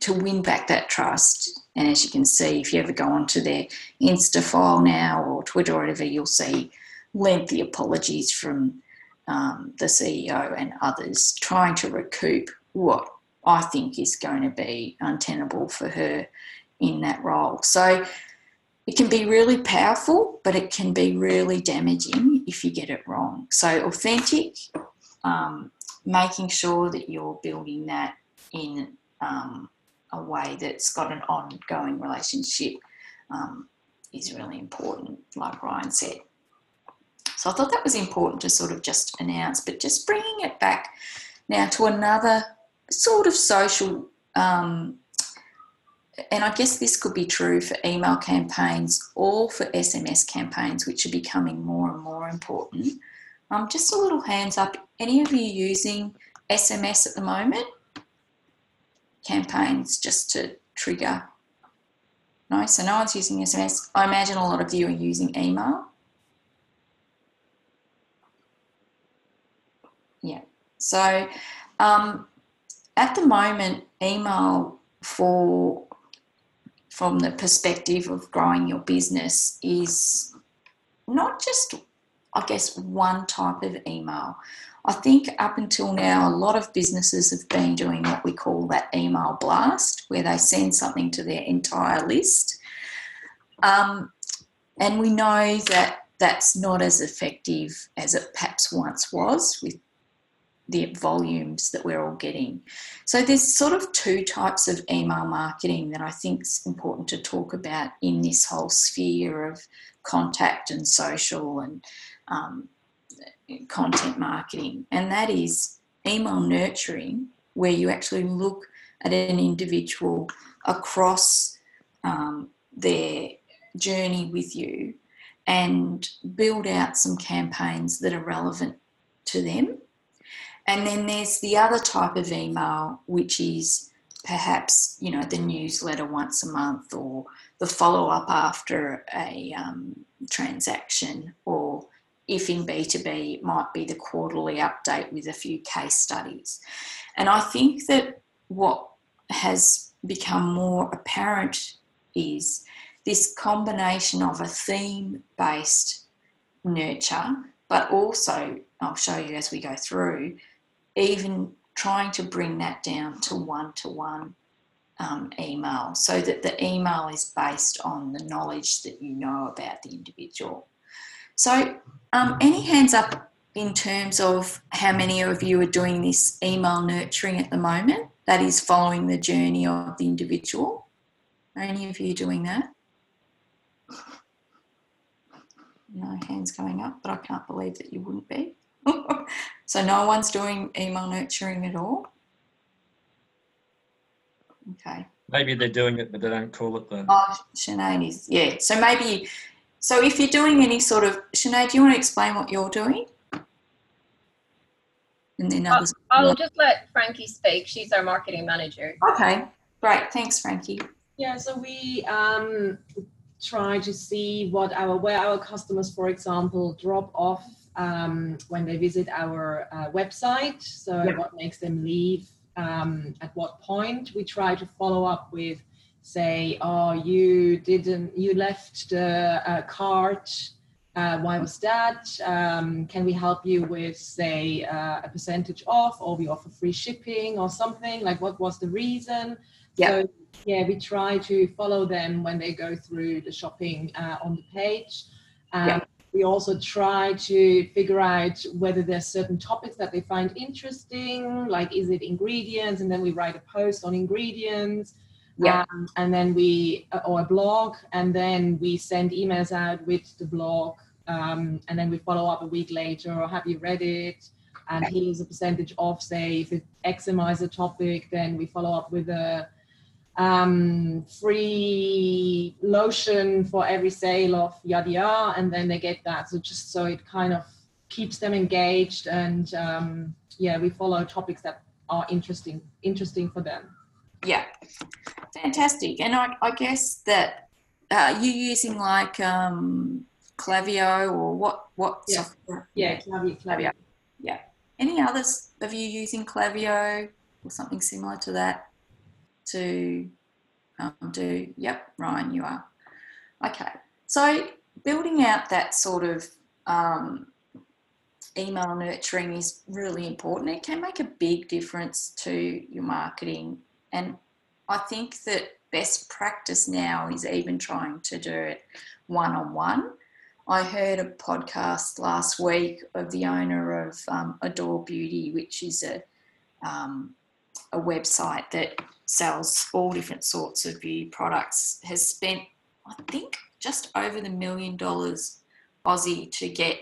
to win back that trust, and as you can see, if you ever go onto their Insta file now or Twitter or whatever, you'll see lengthy apologies from um, the CEO and others trying to recoup what I think is going to be untenable for her in that role. So it can be really powerful, but it can be really damaging if you get it wrong. So authentic, um, making sure that you're building that in um, a way that's got an ongoing relationship um, is really important, like Ryan said. So I thought that was important to sort of just announce, but just bringing it back now to another sort of social, um, and I guess this could be true for email campaigns or for SMS campaigns, which are becoming more and more important. Um, just a little hands up. Any of you using SMS at the moment? Campaigns just to trigger. No, so no one's using SMS. I imagine a lot of you are using email. Yeah. So um, at the moment, email for from the perspective of growing your business is not just, I guess, one type of email. I think up until now, a lot of businesses have been doing what we call that email blast, where they send something to their entire list. Um, and we know that that's not as effective as it perhaps once was with the volumes that we're all getting. So there's sort of two types of email marketing that I think is important to talk about in this whole sphere of contact and social and um, content marketing, and that is email nurturing, where you actually look at an individual across um, their journey with you and build out some campaigns that are relevant to them and then there's the other type of email, which is perhaps, you know, the newsletter once a month or the follow up after a um, transaction or if in B2B, it might be the quarterly update with a few case studies. And I think that what has become more apparent is this combination of a theme based nurture, but also, I'll show you as we go through, even trying to bring that down to one to one email so that the email is based on the knowledge that you know about the individual. So, um, any hands up in terms of how many of you are doing this email nurturing at the moment? That is following the journey of the individual. Are any of you doing that? No hands going up, but I can't believe that you wouldn't be. so no one's doing email nurturing at all. Okay. Maybe they're doing it, but they don't call it the. Oh, Sinead is yeah. So maybe, so if you're doing any sort of Sinead, do you want to explain what you're doing? And then I'll, others. I'll just let Frankie speak. She's our marketing manager. Okay, great. Thanks, Frankie. Yeah, so we um, try to see what our where our customers, for example, drop off um, when they visit our uh, website. So Yeah. what makes them leave? Um, at what point? We try to follow up with, say, oh, you didn't, you left the uh, cart. Uh, why was that? Um, can we help you with, say, uh, a percentage off, or we offer free shipping, or something? Like, what was the reason? Yeah. So yeah, we try to follow them when they go through the shopping uh, on the page. Um, Yeah. We also try to figure out whether there's certain topics that they find interesting, like is it ingredients, and then we write a post on ingredients. Yeah. Um, and then we, uh, or a blog, and then we send emails out with the blog, um, and then we follow up a week later, or have you read it? And here's a percentage off, say, if it eczema is a topic, then we follow up with a um, free lotion for every sale of yada yada, and then they get that. So just so it kind of keeps them engaged, and um, yeah, we follow topics that are interesting interesting for them. Yeah, fantastic. And I, I guess that uh, you using like um, Klaviyo or what? What Yeah. software? Yeah, Klaviyo, Klaviyo. Yeah. Any others of you using Klaviyo or something similar to that to um, do? Yep, Ryan, you are. Okay, so building out that sort of um, email nurturing is really important. It can make a big difference to your marketing, and I think that best practice now is even trying to do it one on one. I heard a podcast last week of the owner of um, Adore Beauty, which is a um, a website that sells all different sorts of beauty products. Has spent, I think, just over the million dollars Aussie to get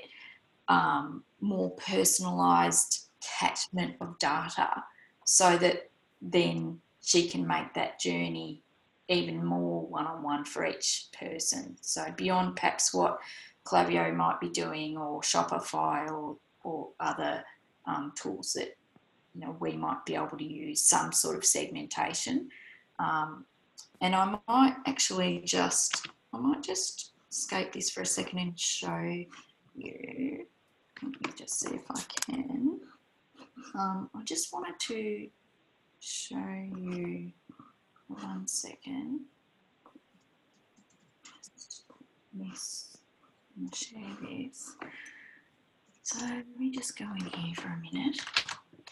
um, more personalised catchment of data, so that then she can make that journey even more one on one for each person. So beyond perhaps what Klaviyo might be doing or Shopify or, or other um, tools that you know we might be able to use some sort of segmentation. Um, and I might actually just I might just escape this for a second and show you. Let me just see if I can. Um, I just wanted to show you one second. Miss share this. So let me just go in here for a minute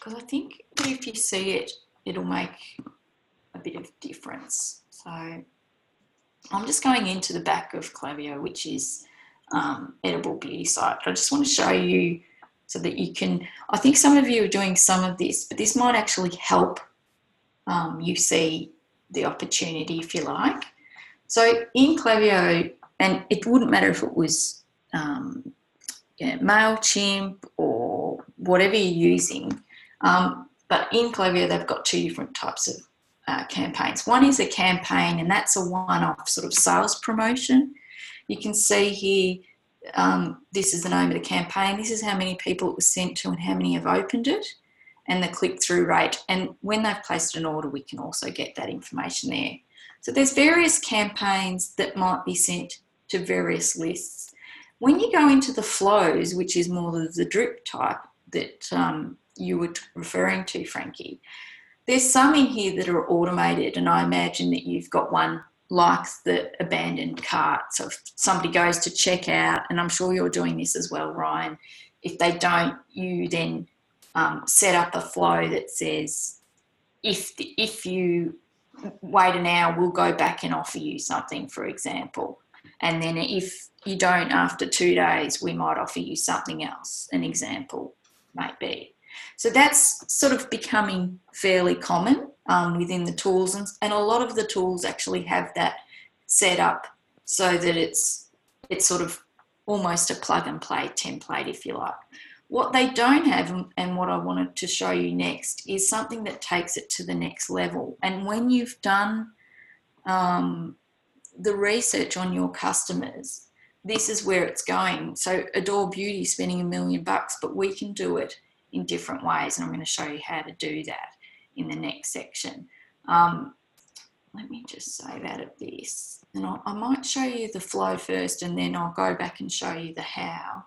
because I think if you see it, it'll make a bit of difference. So I'm just going into the back of Klaviyo, which is um, edible beauty site. But I just want to show you so that you can. I think some of you are doing some of this, but this might actually help um, you see the opportunity, if you like. So in Klaviyo, and it wouldn't matter if it was um, yeah, MailChimp or whatever you're using, um, but in Klaviyo, they've got two different types of uh, campaigns. One is a campaign, and that's a one off sort of sales promotion. You can see here, um, this is the name of the campaign. This is how many people it was sent to and how many have opened it, and the click through rate. And when they've placed an order, we can also get that information there. So there's various campaigns that might be sent to various lists. When you go into the flows, which is more of the drip type that um, you were referring to, Frankie, there's some in here that are automated, and I imagine that you've got one like the abandoned cart. So if somebody goes to check out, and I'm sure you're doing this as well, Ryan, if they don't, you then um, set up a flow that says, if the, if you wait an hour, we'll go back and offer you something, for example. And then if you don't after two days, we might offer you something else, an example might be. So that's sort of becoming fairly common um, within the tools, and, and a lot of the tools actually have that set up so that it's it's sort of almost a plug and play template, if you like. What they don't have, and what I wanted to show you next, is something that takes it to the next level. And when you've done um, the research on your customers, this is where it's going. So Adore Beauty spending a million bucks, but we can do it in different ways, and I'm going to show you how to do that in the next section. Um, let me just save out of this, and I'll, I might show you the flow first, and then I'll go back and show you the how.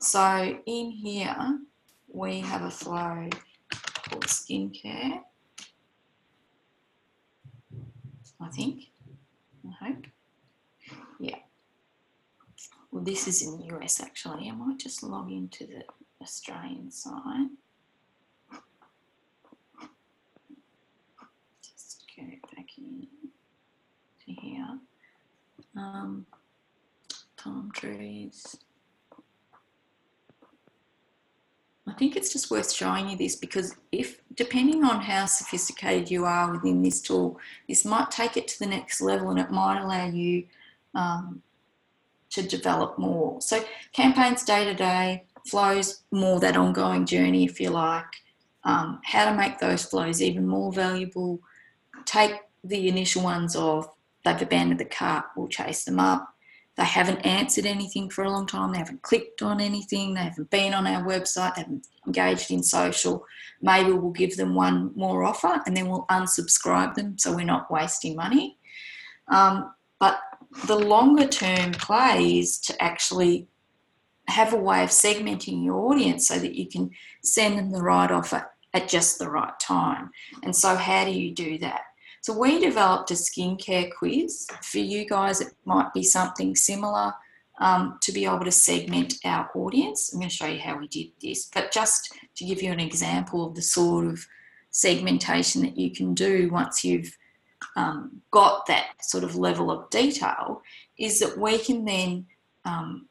So in here, we have a flow called skincare. I think, I hope. Yeah. Well, this is in the US actually. I might just log into the Australian side. Just go back in to here. Um, palm trees. I think it's just worth showing you this because if, depending on how sophisticated you are within this tool, this might take it to the next level and it might allow you um, to develop more. So campaigns day to day, flows more that ongoing journey, if you like. Um, how to make those flows even more valuable. Take the initial ones of they've abandoned the cart, we'll chase them up they haven't answered anything for a long time, they haven't clicked on anything, they haven't been on our website, they haven't engaged in social. Maybe we'll give them one more offer and then we'll unsubscribe them so we're not wasting money. Um, but the longer term play is to actually have a way of segmenting your audience so that you can send them the right offer at just the right time. And so, how do you do that? So we developed a skincare quiz. For you guys, it might be something similar um, to be able to segment our audience. I'm going to show you how we did this, but just to give you an example of the sort of segmentation that you can do once you've um, got that sort of level of detail, is that we can then um,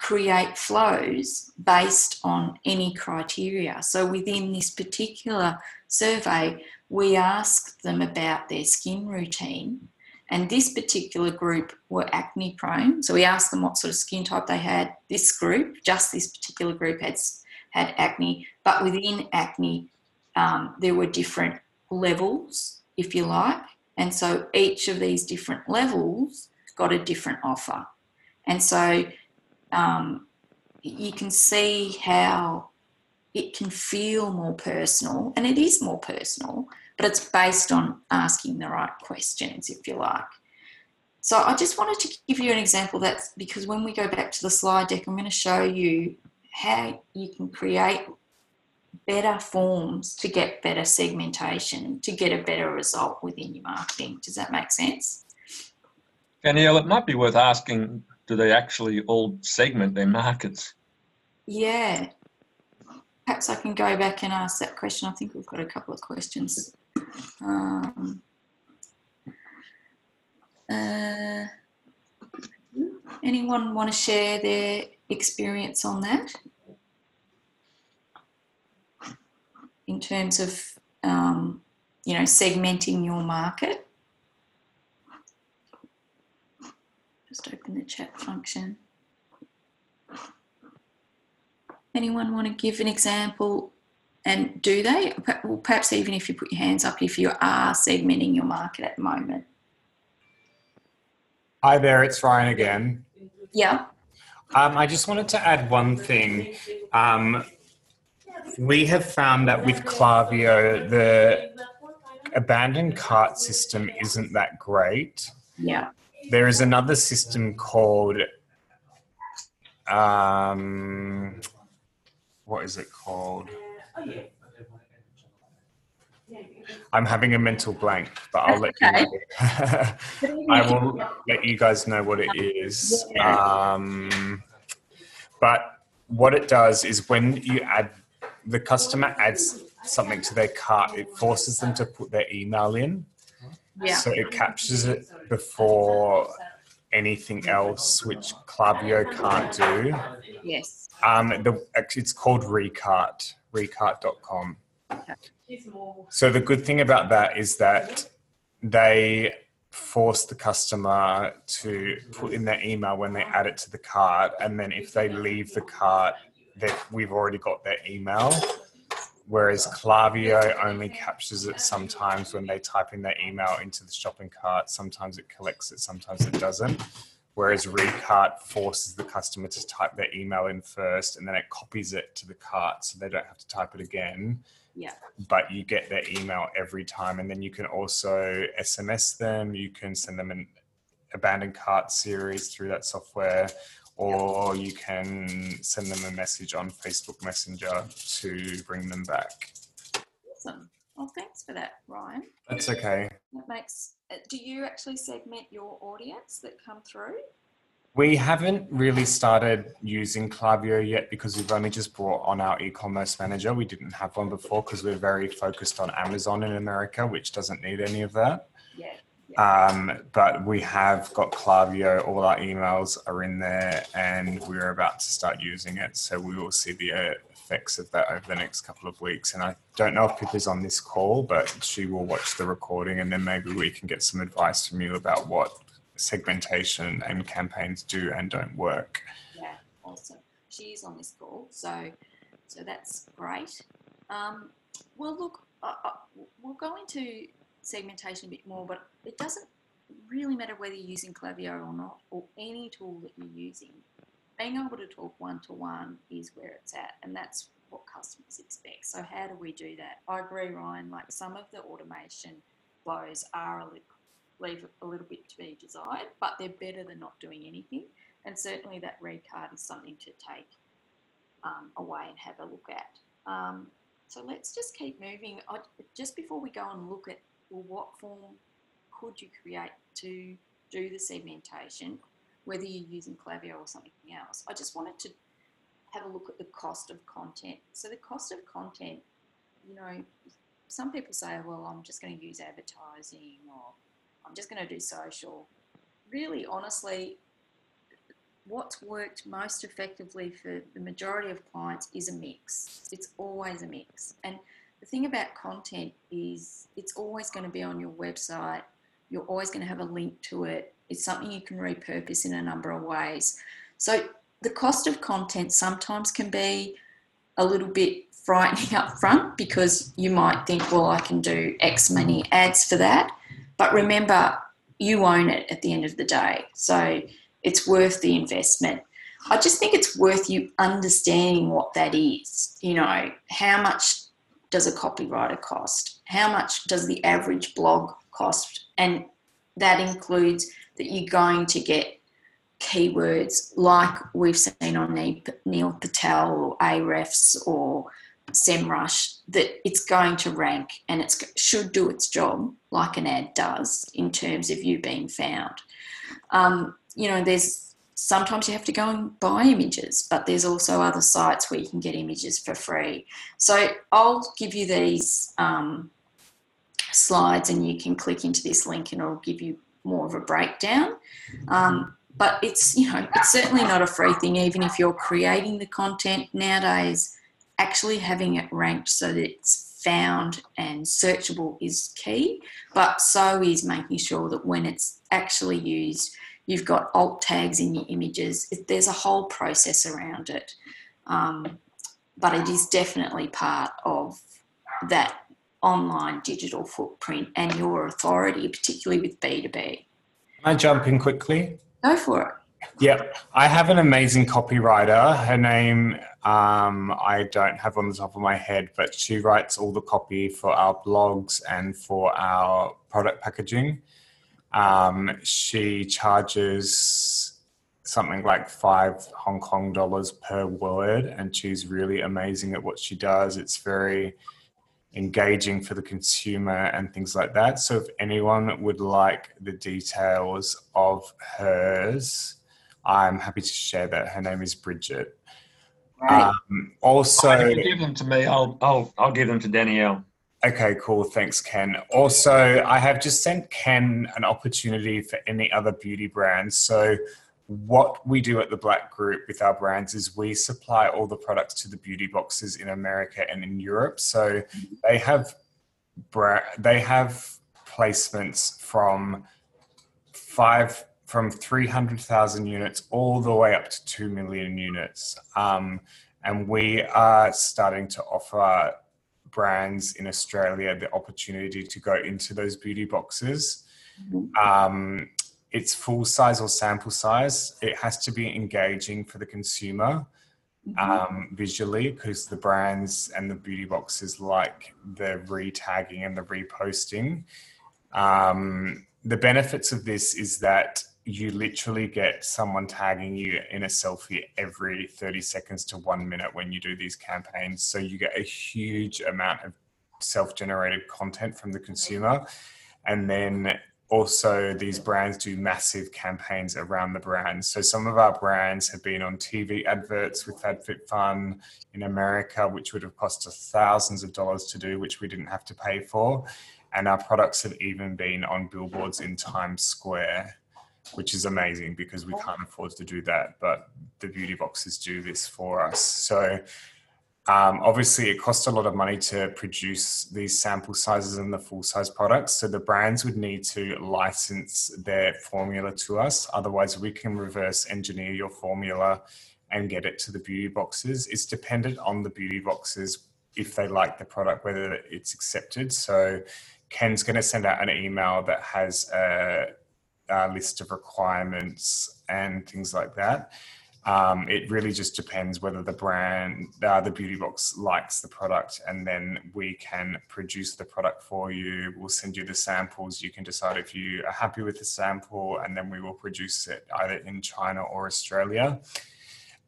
create flows based on any criteria. So within this particular survey, we asked them about their skin routine. And this particular group were acne prone. So we asked them what sort of skin type they had. This group, just this particular group, had, had acne. But within acne, um, there were different levels, if you like. And so each of these different levels got a different offer. And so um, you can see how it can feel more personal, and it is more personal, but it's based on asking the right questions, if you like. So I just wanted to give you an example that's because when we go back to the slide deck, I'm going to show you how you can create better forms to get better segmentation, to get a better result within your marketing. Does that make sense? Danielle, it might be worth asking do they actually all segment their markets? Yeah, perhaps I can go back and ask that question. I think we've got a couple of questions. Um, uh, anyone want to share their experience on that? In terms of, um, you know, segmenting your market? Just open the chat function. Anyone want to give an example? And do they? Well, perhaps even if you put your hands up, if you are segmenting your market at the moment. Hi there, it's Ryan again. Yeah. Um, I just wanted to add one thing. Um, we have found that with Klaviyo, the abandoned cart system isn't that great. Yeah. There is another system called um, what is it called? I'm having a mental blank, but I'll let Okay. you know. I will let you guys know what it is. Um, but what it does is when you add, the customer adds something to their cart, it forces them to put their email in. Yeah. So it captures it before anything else, which Klaviyo can't do. Yes. Um, the, it's called Recart, recart.com. So the good thing about that is that they force the customer to put in their email when they add it to the cart, and then if they leave the cart, that we've already got their email. Whereas Klaviyo only captures it sometimes when they type in their email into the shopping cart. Sometimes it collects it, sometimes it doesn't. Whereas Recart forces the customer to type their email in first and then it copies it to the cart so they don't have to type it again. Yeah. But you get their email every time. And then you can also SMS them, you can send them an abandoned cart series through that software, or you can send them a message on Facebook Messenger to bring them back. Awesome. Well, thanks for that, Ryan. That's okay. That makes. uh, Do you actually segment your audience that come through? We haven't really started using Klaviyo yet because we've only just brought on our e-commerce manager. We didn't have one before because we're very focused on Amazon in America, which doesn't need any of that. Yeah. Um, but we have got Klaviyo. All our emails are in there, and we're about to start using it. So we will see the uh, effects of that over the next couple of weeks. And I don't know if Pippa's on this call, but she will watch the recording, and then maybe we can get some advice from you about what segmentation and campaigns do and don't work. Yeah. Awesome. She is on this call, so so that's great. Um, well, look, uh, uh, we'll go into segmentation a bit more, but it doesn't really matter whether you're using Klaviyo or not, or any tool that you're using. Being able to talk one to one is where it's at, and that's what customers expect. So, how do we do that? I agree, Ryan. Like some of the automation flows are a little, leave a little bit to be desired, but they're better than not doing anything. And certainly, that red card is something to take um, away and have a look at. Um, so let's just keep moving. I, just before we go and look at well, what form could you create to do the segmentation, whether you're using Klaviyo or something else, I just wanted to have a look at the cost of content. So the cost of content, you know, some people say, well, I'm just going to use advertising or I'm just going to do social. Really, honestly, what's worked most effectively for the majority of clients is a mix. It's always a mix. And the thing about content is it's always going to be on your website. You're always going to have a link to it. It's something you can repurpose in a number of ways. So the cost of content sometimes can be a little bit frightening up front because you might think, well, I can do X many ads for that. But remember, you own it at the end of the day. So it's worth the investment. I just think it's worth you understanding what that is. You know, how much does a copywriter cost? How much does the average blog cost? And that includes that you're going to get keywords like we've seen on Neil Patel or Ahrefs or SEMrush that it's going to rank and it should do its job like an ad does in terms of you being found. Um, you know, there's sometimes you have to go and buy images, but there's also other sites where you can get images for free. So I'll give you these um, slides and you can click into this link and it'll give you more of a breakdown. Um, but it's, you know, it's certainly not a free thing, even if you're creating the content nowadays, actually having it ranked so that it's found and searchable is key, but so is making sure that when it's actually used, you've got alt tags in your images. There's a whole process around it. Um, but it is definitely part of that online digital footprint and your authority, particularly with B2B. Can I jump in quickly? Go for it. Yep, I have an amazing copywriter. Her name um, I don't have on the top of my head, but she writes all the copy for our blogs and for our product packaging. Um, she charges something like five Hong Kong dollars per word, and she's really amazing at what she does. It's very engaging for the consumer and things like that. So, if anyone would like the details of hers, I'm happy to share that. Her name is Bridget. Right. Um, also, give them to me, I'll I'll I'll give them to Danielle. Okay, cool. Thanks, Ken. Also, I have just sent Ken an opportunity for any other beauty brands. So, what we do at the Black Group with our brands is we supply all the products to the beauty boxes in America and in Europe. So, they have they have placements from five from 300,000 units all the way up to 2 million units. Um, and we are starting to offer brands in Australia the opportunity to go into those beauty boxes. Um, it's full size or sample size. It has to be engaging for the consumer um, visually because the brands and the beauty boxes like the retagging and the reposting. Um, the benefits of this is that you literally get someone tagging you in a selfie every 30 seconds to one minute when you do these campaigns. So you get a huge amount of self generated content from the consumer. And then also, these brands do massive campaigns around the brand. So some of our brands have been on TV adverts with FabFitFun in America, which would have cost us thousands of dollars to do, which we didn't have to pay for. And our products have even been on billboards in Times Square which is amazing because we can't afford to do that, but the beauty boxes do this for us. So um, obviously, it costs a lot of money to produce these sample sizes and the full size products. So the brands would need to license their formula to us. Otherwise, we can reverse engineer your formula and get it to the beauty boxes. It's dependent on the beauty boxes if they like the product, whether it's accepted. So Ken's going to send out an email that has a uh, list of requirements and things like that. Um, it really just depends whether the brand, uh, the beauty box likes the product, and then we can produce the product for you. We'll send you the samples. You can decide if you are happy with the sample, and then we will produce it either in China or Australia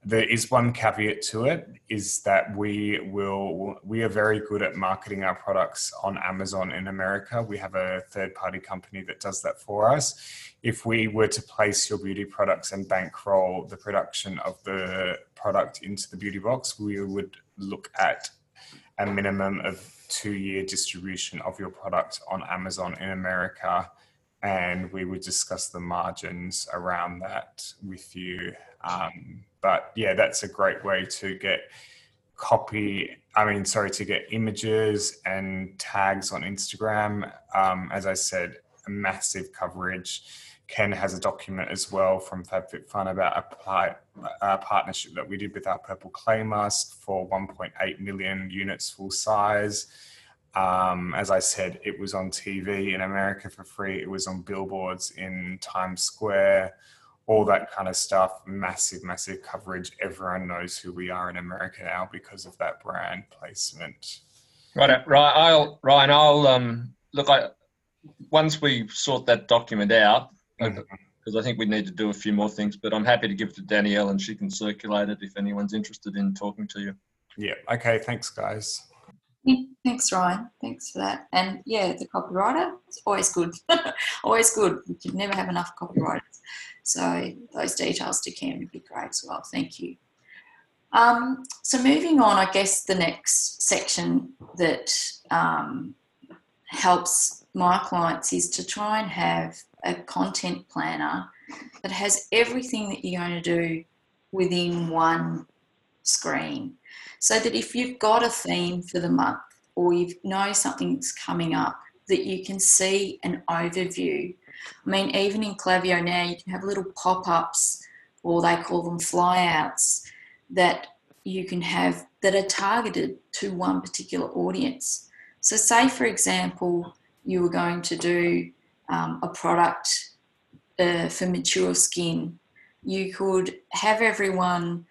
there is one caveat to it is that we will we are very good at marketing our products on amazon in america. We have a third party company that does that for us. If we were to place your beauty products and bankroll the production of the product into the beauty box we would look at a minimum of two year distribution of your product on amazon in america and we would discuss the margins around that with you um, but yeah, that's a great way to get copy. I mean, sorry, to get images and tags on Instagram. Um, as I said, massive coverage. Ken has a document as well from FabFitFun about a, a partnership that we did with our Purple Clay mask for 1.8 million units full size. Um, as I said, it was on TV in America for free. It was on billboards in Times Square all that kind of stuff. Massive, massive coverage. Everyone knows who we are in America now because of that brand placement. Right, right. I'll Ryan. I'll um look. I once we sort that document out because mm-hmm. I think we need to do a few more things. But I'm happy to give it to Danielle and she can circulate it if anyone's interested in talking to you. Yeah. Okay. Thanks, guys. Thanks, Ryan. Thanks for that. And yeah, the copywriter, it's always good. always good. You can never have enough copywriters. So those details to Cam would be great as well. Thank you. Um, so moving on, I guess the next section that um, helps my clients is to try and have a content planner that has everything that you're going to do within one screen. So that if you've got a theme for the month or you know something's coming up, that you can see an overview I mean, even in Klaviyo now, you can have little pop ups, or they call them flyouts, that you can have that are targeted to one particular audience. So, say for example, you were going to do um, a product uh, for mature skin, you could have everyone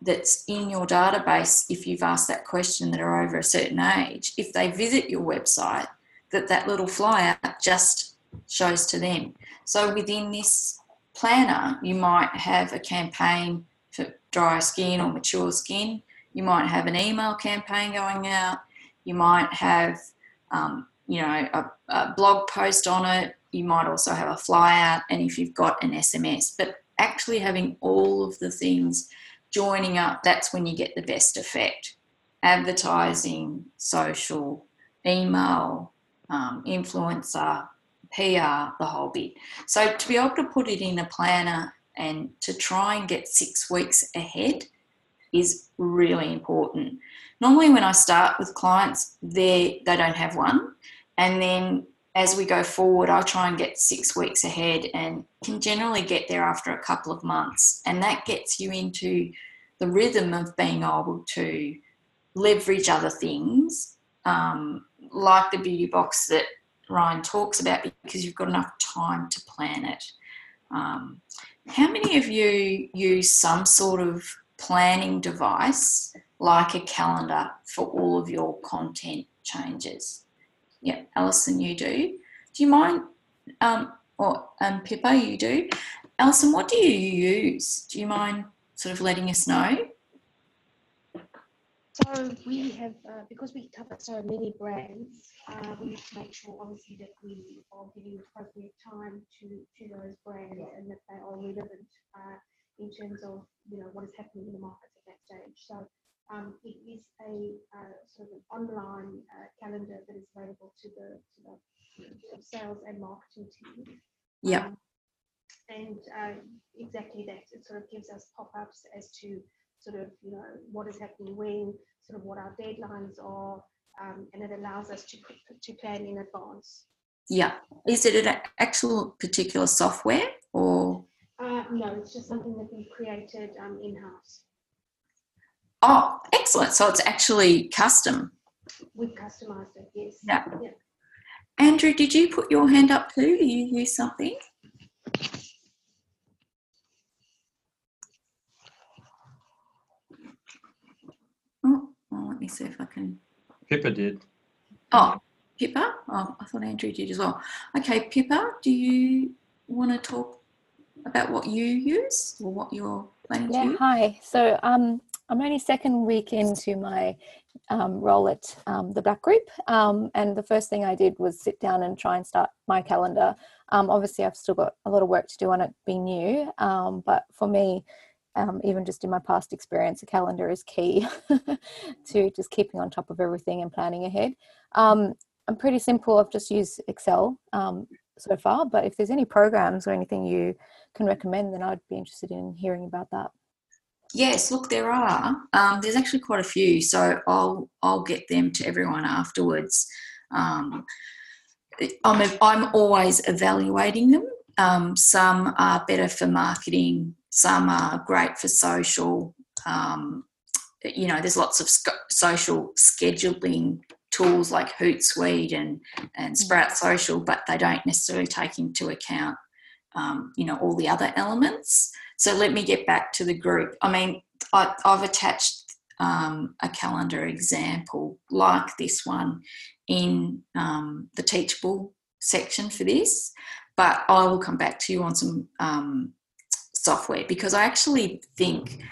that's in your database, if you've asked that question that are over a certain age, if they visit your website, that that little flyer just shows to them. So within this planner, you might have a campaign for dry skin or mature skin. You might have an email campaign going out. You might have, um, you know, a, a blog post on it. You might also have a flyout, and if you've got an SMS. But actually having all of the things joining up, that's when you get the best effect. Advertising, social, email, um, influencer, PR, the whole bit. So to be able to put it in a planner and to try and get six weeks ahead is really important. Normally, when I start with clients, they they don't have one, and then as we go forward, I try and get six weeks ahead, and can generally get there after a couple of months, and that gets you into the rhythm of being able to leverage other things, um, like the beauty box that Ryan talks about, because you've got enough time to plan it. Um, how many of you use some sort of planning device like a calendar for all of your content changes? Yeah, Alison, you do. Do you mind? Um, or um, Pippa, you do. Alison, what do you use? Do you mind sort of letting us know? So we have, uh, because we cover so many brands, uh, we need to make sure obviously that we are giving appropriate time to, to those brands and that they are relevant uh, in terms of, you know, what is happening in the market at that stage. So um, it is a uh, sort of an online uh, calendar that is available to the, to the sales and marketing team. Yeah. Um, and uh, exactly that, it sort of gives us pop-ups as to sort of, you know, what is happening when, sort of what our deadlines are, um, and it allows us to, to plan in advance. Yeah. Is it an actual particular software or? Uh, no, it's just something that we've created um, in-house. Oh, excellent. So it's actually custom. We've customized it, yes. Yeah. yeah. Andrew, did you put your hand up too? Do you use something? Oh, well, let me see if I can. Pippa did. Oh, Pippa? Oh, I thought Andrew did as well. Okay, Pippa, do you want to talk about what you use or what you're planning to Yeah, use? hi. So um, I'm only second week into my um, role at um, the Black Group, um, and the first thing I did was sit down and try and start my calendar. Um, obviously, I've still got a lot of work to do on it being new, um, but for me, um, even just in my past experience, a calendar is key to just keeping on top of everything and planning ahead. I'm pretty simple. I've just used Excel so far, but if there's any programs or anything you can recommend, then I'd be interested in hearing about that. Yes, look, there are. Um, there's actually quite a few, so I'll I'll get them to everyone afterwards. Um, I'm I'm always evaluating them. Um, some are better for marketing. Some are great for social. Um, you know, there's lots of sc- social scheduling tools like Hootsuite and and Sprout Social, but they don't necessarily take into account um, you know all the other elements. So let me get back to the group. I mean, I, I've attached um, a calendar example like this one in um, the teachable section for this, but I will come back to you on some um, software because I actually think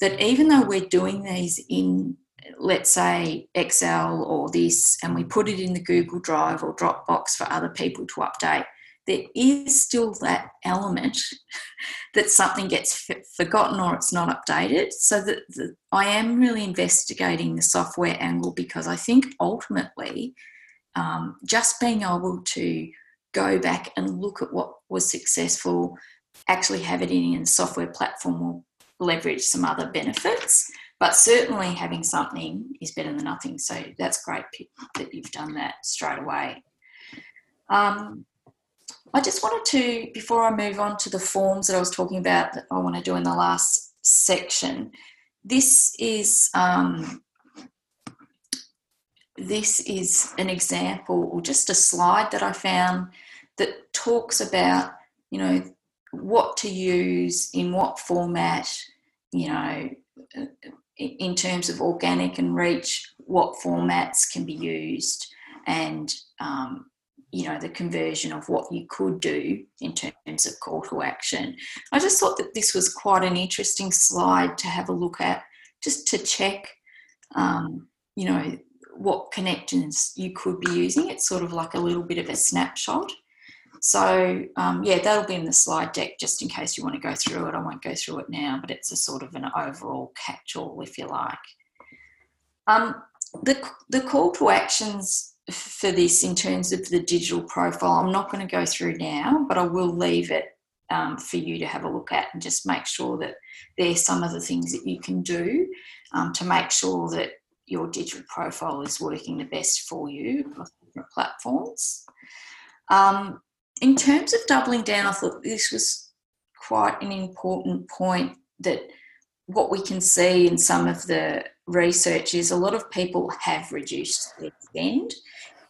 that even though we're doing these in let's say Excel or this, and we put it in the Google Drive or Dropbox for other people to update, there is still that element that something gets f- forgotten or it's not updated. So that the, I am really investigating the software angle because I think ultimately um, just being able to go back and look at what was successful, actually have it in a software platform will leverage some other benefits. But certainly having something is better than nothing. So that's great that you've done that straight away. Um, I just wanted to, before I move on to the forms that I was talking about that I want to do in the last section, this is um, this is an example or just a slide that I found that talks about, you know, what to use in what format, you know, in terms of organic and reach, what formats can be used, and um, you know the conversion of what you could do in terms of call to action. I just thought that this was quite an interesting slide to have a look at, just to check, um, you know, what connections you could be using. It's sort of like a little bit of a snapshot. So um, yeah, that'll be in the slide deck just in case you want to go through it. I won't go through it now, but it's a sort of an overall catch-all, if you like. Um, the, the call to actions for this in terms of the digital profile, I'm not going to go through now, but I will leave it um, for you to have a look at and just make sure that there's some of the things that you can do um, to make sure that your digital profile is working the best for you across different platforms. Um, in terms of doubling down, I thought this was quite an important point that what we can see in some of the research is a lot of people have reduced their spend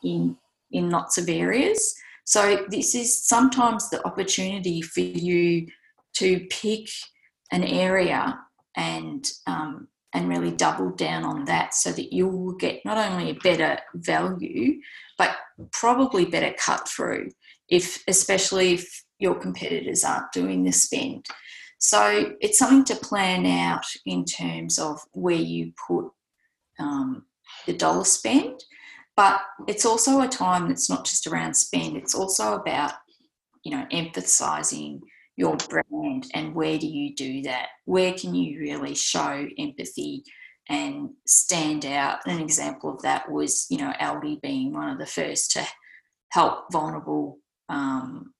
in in lots of areas. So this is sometimes the opportunity for you to pick an area and um, and really double down on that so that you will get not only a better value but probably better cut through if especially if your competitors aren't doing the spend so it's something to plan out in terms of where you put um, the dollar spend but it's also a time that's not just around spend it's also about you know emphasizing your brand and where do you do that? Where can you really show empathy and stand out? An example of that was, you know, Aldi being one of the first to help vulnerable um,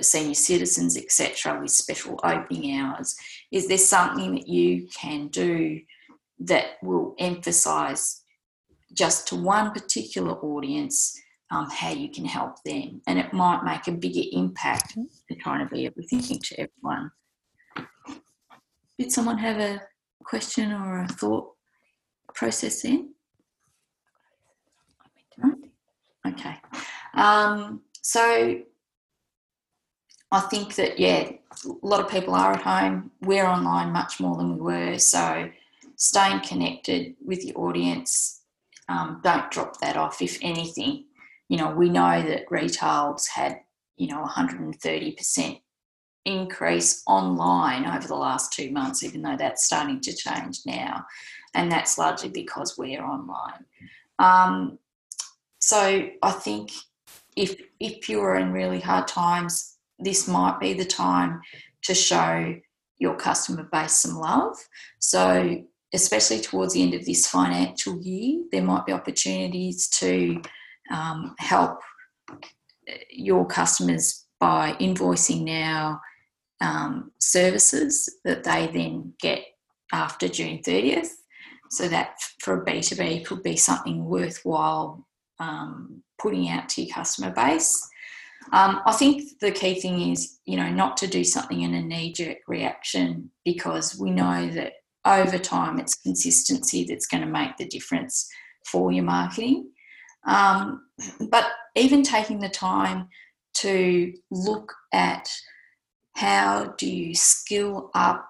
senior citizens, etc., with special opening hours. Is there something that you can do that will emphasise just to one particular audience um, how you can help them. And it might make a bigger impact than trying to be everything to everyone. Did someone have a question or a thought process in? Okay. Um, so I think that, yeah, a lot of people are at home. We're online much more than we were. So staying connected with your audience, um, don't drop that off. If anything, you know, we know that retail's had, you know, 130% increase online over the last two months, even though that's starting to change now. And that's largely because we're online. Um, so I think if if you're in really hard times, this might be the time to show your customer base some love. So especially towards the end of this financial year, there might be opportunities to um, help your customers by invoicing now um, services that they then get after June 30th. So that for a B2B could be something worthwhile um, putting out to your customer base. Um, I think the key thing is, you know, not to do something in a knee jerk reaction because we know that over time it's consistency that's going to make the difference for your marketing. Um, but even taking the time to look at how do you skill up,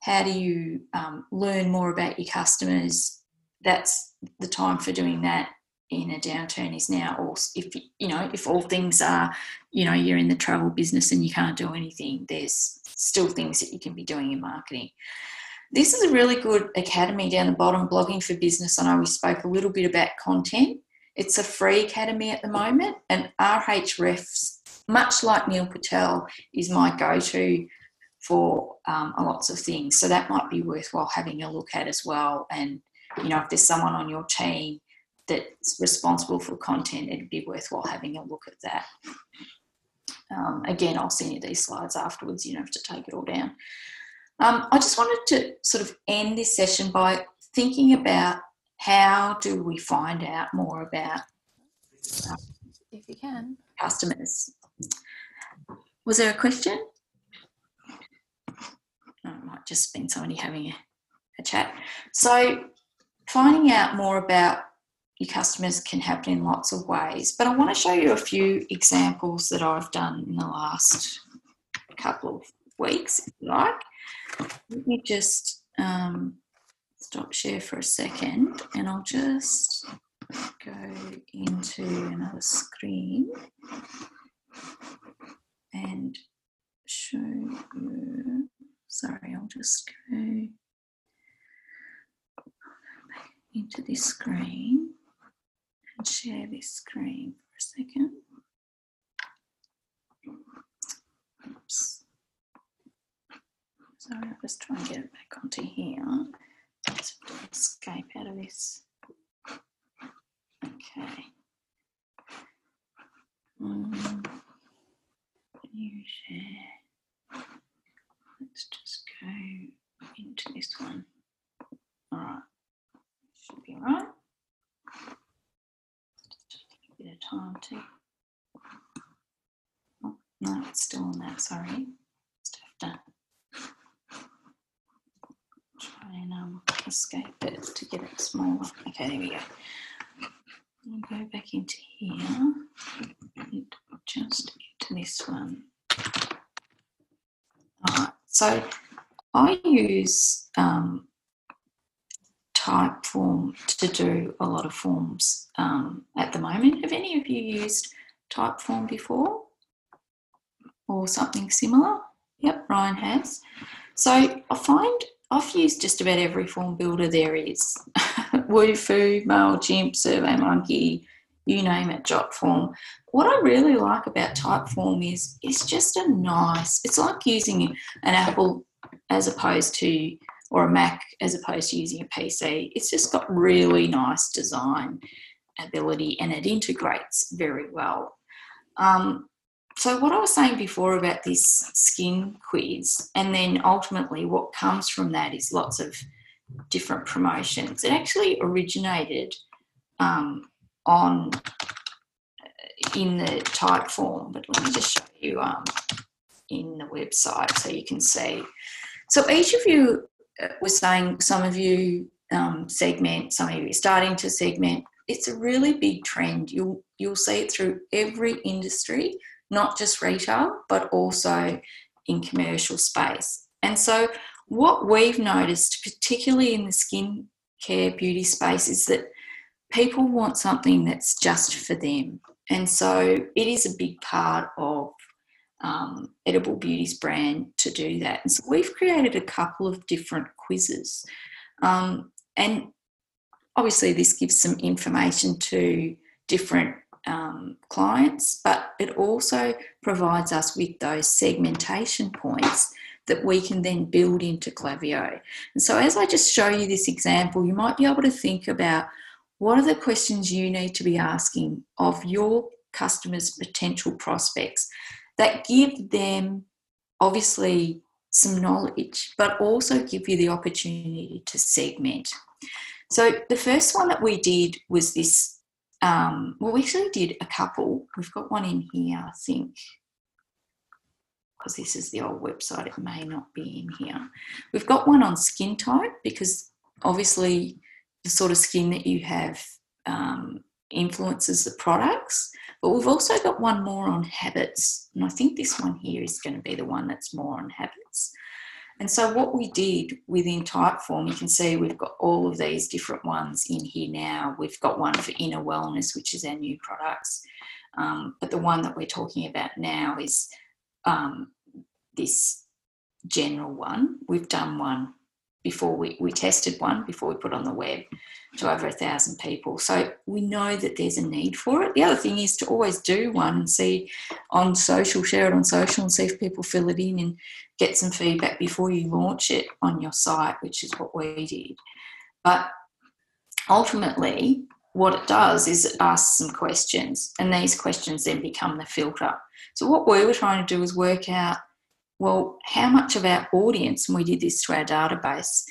how do you um, learn more about your customers, that's the time for doing that in a downturn is now or if you know if all things are you know you're in the travel business and you can't do anything there's still things that you can be doing in marketing this is a really good academy down the bottom blogging for business i know we spoke a little bit about content it's a free academy at the moment, and Ahrefs, much like Neil Patel, is my go to for um, lots of things. So that might be worthwhile having a look at as well. And, you know, if there's someone on your team that's responsible for content, it'd be worthwhile having a look at that. Um, again, I'll send you these slides afterwards. You don't have to take it all down. Um, I just wanted to sort of end this session by thinking about how do we find out more about if you can customers was there a question oh, it might just been somebody having a, a chat so finding out more about your customers can happen in lots of ways but i want to show you a few examples that i've done in the last couple of weeks if you like let me just um, stop share for a second and I'll just go into another screen and show you. Sorry, I'll just go into this screen share this screen for a second. Oops. Sorry, I'll just try and get it back onto here. To escape out of this. Okay. Um, new share. Let's just go into this one. All right. Should be all right. Just to. Oh, no, it's still on that. Sorry. Just have to try and um, escape it to get it smaller. Okay, there we go. I'll go back into here. and Just into this one. Alright, so I use um, Typeform to do a lot of forms um, at the moment. Have any of you used Typeform before? Or something similar? Yep, Ryan has. So I find I've used just about every form builder there is. Wufoo, MailChimp, SurveyMonkey, you name it, Jotform. What I really like about Typeform is it's just a nice, it's like using an Apple as opposed to, or a Mac as opposed to using a PC. It's just got really nice design ability and it integrates very well. Um, so what I was saying before about this skin quiz, and then ultimately what comes from that is lots of different promotions. It actually originated um, on in the Typeform, but let me just show you um, in the website so you can see. So each of you uh, was saying, some of you um, segment, some of you are starting to segment. It's a really big trend. You'll you'll see it through every industry not just retail, but also in commercial space. And so, what we've noticed, particularly in the skin care beauty space, is that people want something that's just for them. And so, it is a big part of um, Edible Beauty's brand to do that. And so, we've created a couple of different quizzes. Um, and obviously, this gives some information to different um, clients, but it also provides us with those segmentation points that we can then build into Klaviyo. And so, as I just show you this example, you might be able to think about what are the questions you need to be asking of your customers' potential prospects that give them obviously some knowledge, but also give you the opportunity to segment. So, the first one that we did was this um, well, we actually did a couple. We've got one in here, I think, because this is the old website. It may not be in here. We've got one on skin type because obviously the sort of skin that you have um, influences the products. But we've also got one more on habits. And I think this one here is going to be the one that's more on habits. And so what we did within Typeform, you can see we've got all of these different ones in here now. We've got one for inner wellness, which is our new products. Um, but the one that we're talking about now is um, this general one. We've done one before we, we tested one before we put on the web to over a thousand people. So we know that there's a need for it. The other thing is to always do one and see on social, share it on social and see if people fill it in and get some feedback before you launch it on your site, which is what we did. But ultimately, what it does is it asks some questions, and these questions then become the filter. So, what we were trying to do was work out well, how much of our audience, and we did this through our database,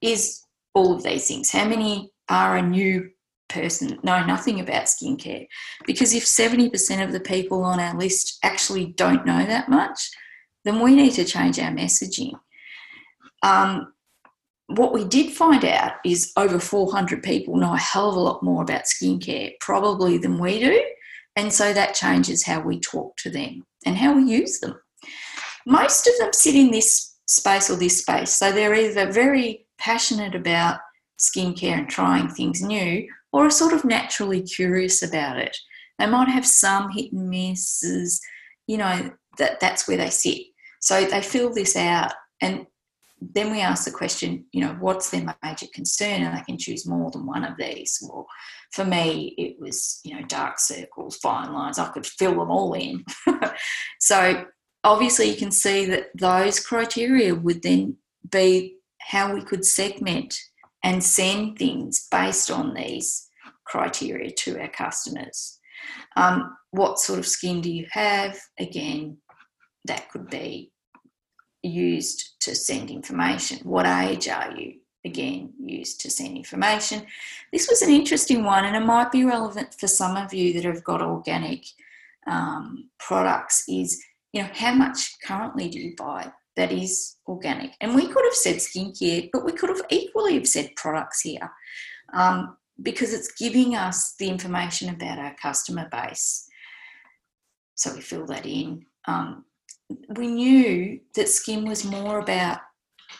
is all of these things? How many are a new person, know nothing about skincare? Because if 70% of the people on our list actually don't know that much, then we need to change our messaging. Um, what we did find out is over 400 people know a hell of a lot more about skincare, probably than we do. And so that changes how we talk to them and how we use them. Most of them sit in this space or this space. So they're either very passionate about skincare and trying things new, or are sort of naturally curious about it. They might have some hit and misses, you know, that, that's where they sit. So they fill this out and then we ask the question, you know, what's their major concern? And they can choose more than one of these. Well, for me, it was, you know, dark circles, fine lines. I could fill them all in. so obviously, you can see that those criteria would then be how we could segment and send things based on these criteria to our customers. Um, what sort of skin do you have? Again, that could be used to send information. What age are you? Again, used to send information. This was an interesting one, and it might be relevant for some of you that have got organic um, products. Is you know how much currently do you buy that is organic? And we could have said skincare, but we could have equally have said products here, um, because it's giving us the information about our customer base. So we fill that in. Um, we knew that skin was more about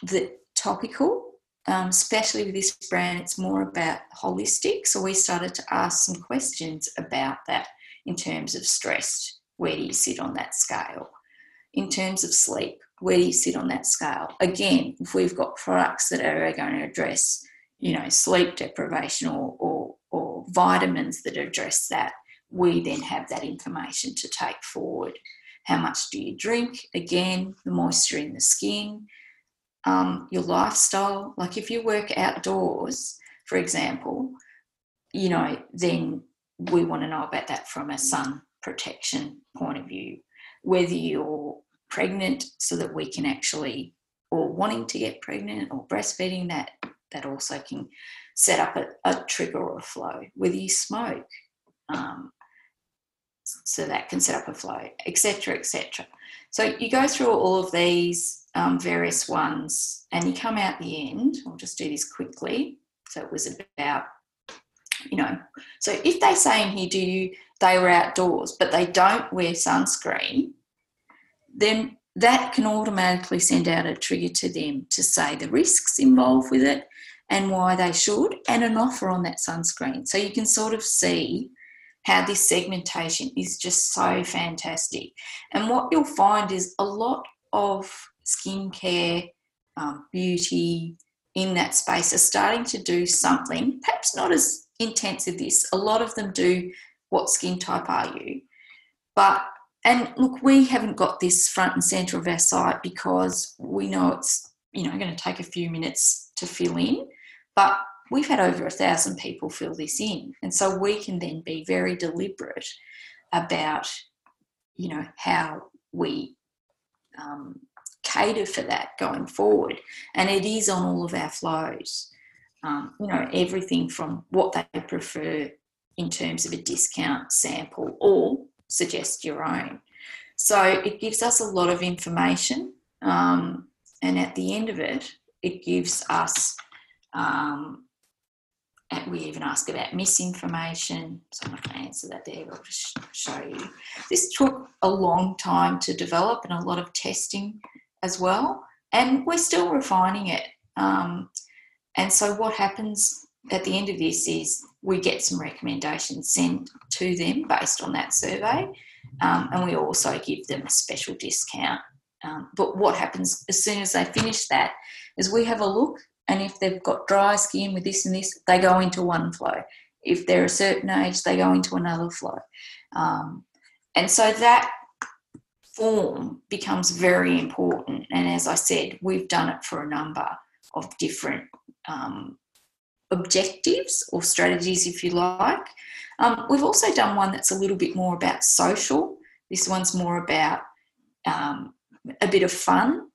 the topical, um, especially with this brand, it's more about holistic. So we started to ask some questions about that in terms of stress. Where do you sit on that scale? In terms of sleep, where do you sit on that scale? Again, if we've got products that are going to address, you know, sleep deprivation or, or, or vitamins that address that, we then have that information to take forward how much do you drink? Again, the moisture in the skin, um, your lifestyle. Like if you work outdoors, for example, you know, then we want to know about that from a sun protection point of view. Whether you're pregnant, so that we can actually, or wanting to get pregnant, or breastfeeding, that that also can set up a, a trigger or a flow. Whether you smoke, um, so that can set up a flow, etc., etc. So you go through all of these um, various ones, and you come out the end. I'll just do this quickly. So it was about, you know, so if they say in here, do you they were outdoors, but they don't wear sunscreen, then that can automatically send out a trigger to them to say the risks involved with it and why they should, and an offer on that sunscreen. So you can sort of see how this segmentation is just so fantastic. And what you'll find is a lot of skincare, um, beauty in that space are starting to do something, perhaps not as this. A lot of them do what skin type are you? But and look, we haven't got this front and centre of our site because we know it's you know going to take a few minutes to fill in. But we've had over a thousand people fill this in. And so we can then be very deliberate about, you know, how we um, cater for that going forward. And it is on all of our flows. Um, you know, everything from what they prefer in terms of a discount sample or suggest your own. So it gives us a lot of information. Um, and at the end of it, it gives us um, we even ask about misinformation. So I'm not going to answer that there, I'll just show you. This took a long time to develop and a lot of testing as well. And we're still refining it. Um, and so what happens at the end of this is we get some recommendations sent to them based on that survey. Um, and we also give them a special discount. Um, but what happens as soon as they finish that is we have a look and if they've got dry skin with this and this, they go into one flow. If they're a certain age, they go into another flow. Um, and so that form becomes very important. And as I said, we've done it for a number of different um, objectives or strategies, if you like. Um, we've also done one that's a little bit more about social. This one's more about um, a bit of fun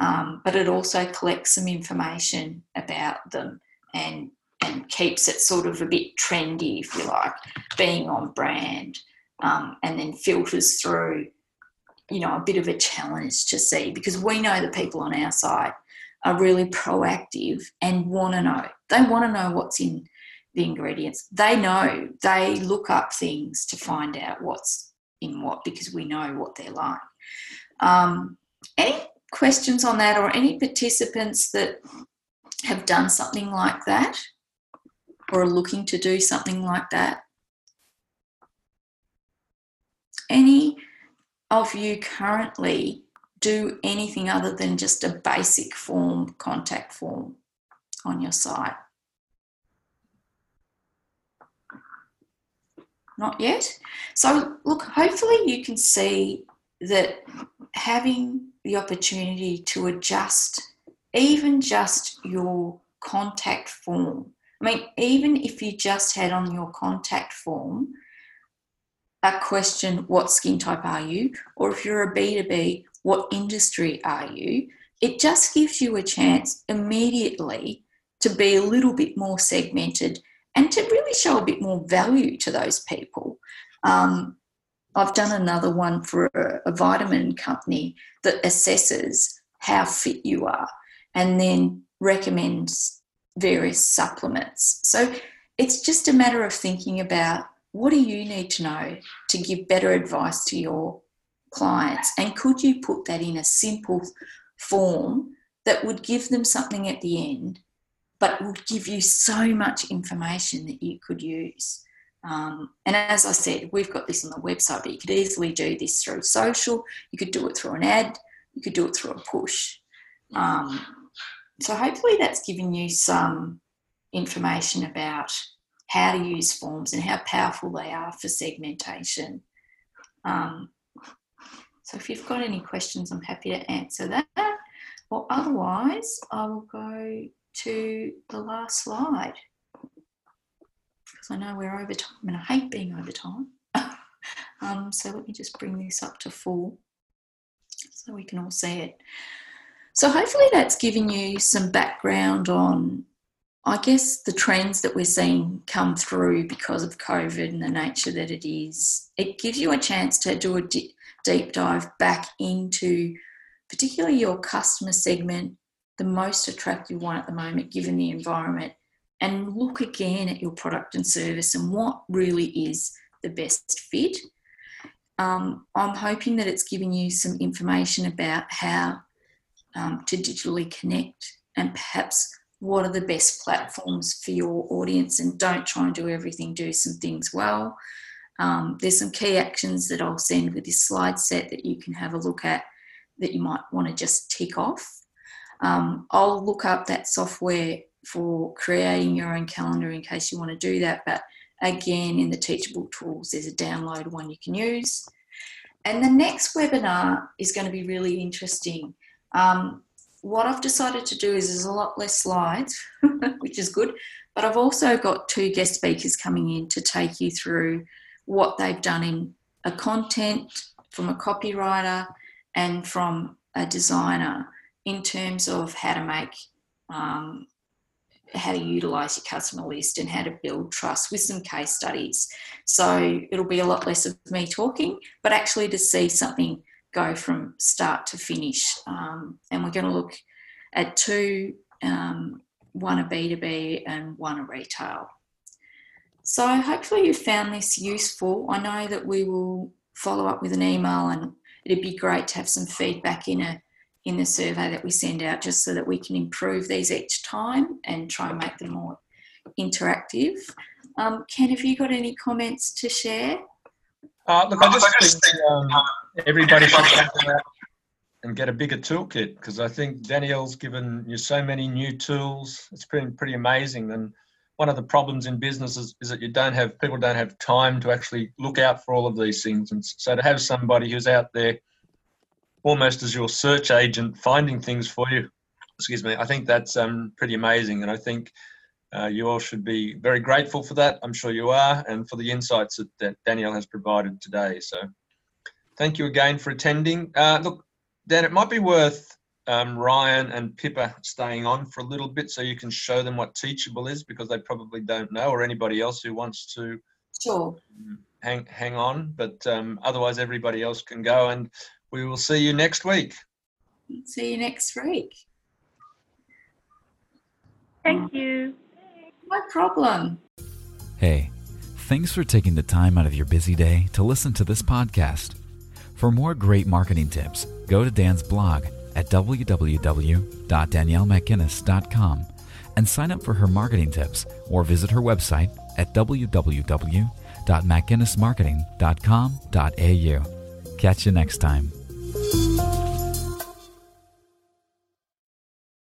um, but it also collects some information about them and and keeps it sort of a bit trendy, if you like, being on brand, um, and then filters through, you know, a bit of a challenge to see because we know the people on our site are really proactive and want to know. They want to know what's in the ingredients. They know. They look up things to find out what's in what because we know what they're like. Um, any questions on that or any participants that have done something like that? or are looking to do something like that? Any of you currently do anything other than just a basic form, contact form on your site? Not yet. So, look, hopefully, you can see that having the opportunity to adjust even just your contact form. I mean, even if you just had on your contact form a question, what skin type are you? Or if you're a B2B, what industry are you? It just gives you a chance immediately to be a little bit more segmented and to really show a bit more value to those people. Um, I've done another one for a, a vitamin company that assesses how fit you are and then recommends various supplements. So it's just a matter of thinking about what do you need to know to give better advice to your clients and could you put that in a simple form that would give them something at the end but would give you so much information that you could use um, and as I said, we've got this on the website, but you could easily do this through social. You could do it through an ad. You could do it through a push. Um, so hopefully that's given you some information about how to use forms and how powerful they are for segmentation. Um, so if you've got any questions, I'm happy to answer that. Or otherwise, I will go to the last slide because I know we're over time and I hate being over time. um, so let me just bring this up to full so we can all see it. So hopefully that's given you some background on, I guess, the trends that we're seeing come through because of COVID and the nature that it is. It gives you a chance to do a deep dive back into particularly your customer segment, the most attractive one at the moment given the environment, and look again at your product and service and what really is the best fit. Um, I'm hoping that it's giving you some information about how um, to digitally connect and perhaps what are the best platforms for your audience and don't try and do everything, do some things well. Um, there's some key actions that I'll send with this slide set that you can have a look at that you might want to just tick off. Um, I'll look up that software for creating your own calendar in case you want to do that. But again, in the Teachable Tools, there's a download one you can use. And the next webinar is going to be really interesting. Um, what I've decided to do is there's a lot less slides, which is good, but I've also got two guest speakers coming in to take you through what they've done in a content from a copywriter and from a designer in terms of how to make um, how to utilize your customer list and how to build trust with some case studies. So it'll be a lot less of me talking, but actually to see something go from start to finish. Um, and we're going to look at two um, one a B2B and one a retail. So hopefully you found this useful. I know that we will follow up with an email and it'd be great to have some feedback in a in the survey that we send out just so that we can improve these each time and try and make them more interactive. Um, Ken, have you got any comments to share? Uh, look, I just think um, everybody should come out and get a bigger toolkit because I think Danielle's given you so many new tools. It's been pretty amazing. And one of the problems in business is, that you don't have people don't have time to actually look out for all of these things. And so to have somebody who's out there almost as your search agent finding things for you, excuse me, I think that's um, pretty amazing. And I think uh, you all should be very grateful for that. I'm sure you are, and for the insights that, that Danielle has provided today. So thank you again for attending. Uh, look, Dan, it might be worth um, Ryan and Pippa staying on for a little bit so you can show them what Teachable is because they probably don't know, or anybody else who wants to sure. hang hang on. But um, otherwise, everybody else can go, and we will see you next week. See you next week. Thank you. No problem. Hey, thanks for taking the time out of your busy day to listen to this podcast. For more great marketing tips, go to Dan's blog at www.daniellemcginnis.com and sign up for her marketing tips or visit her website at www.mcginnismarketing.com.au. Catch you next time.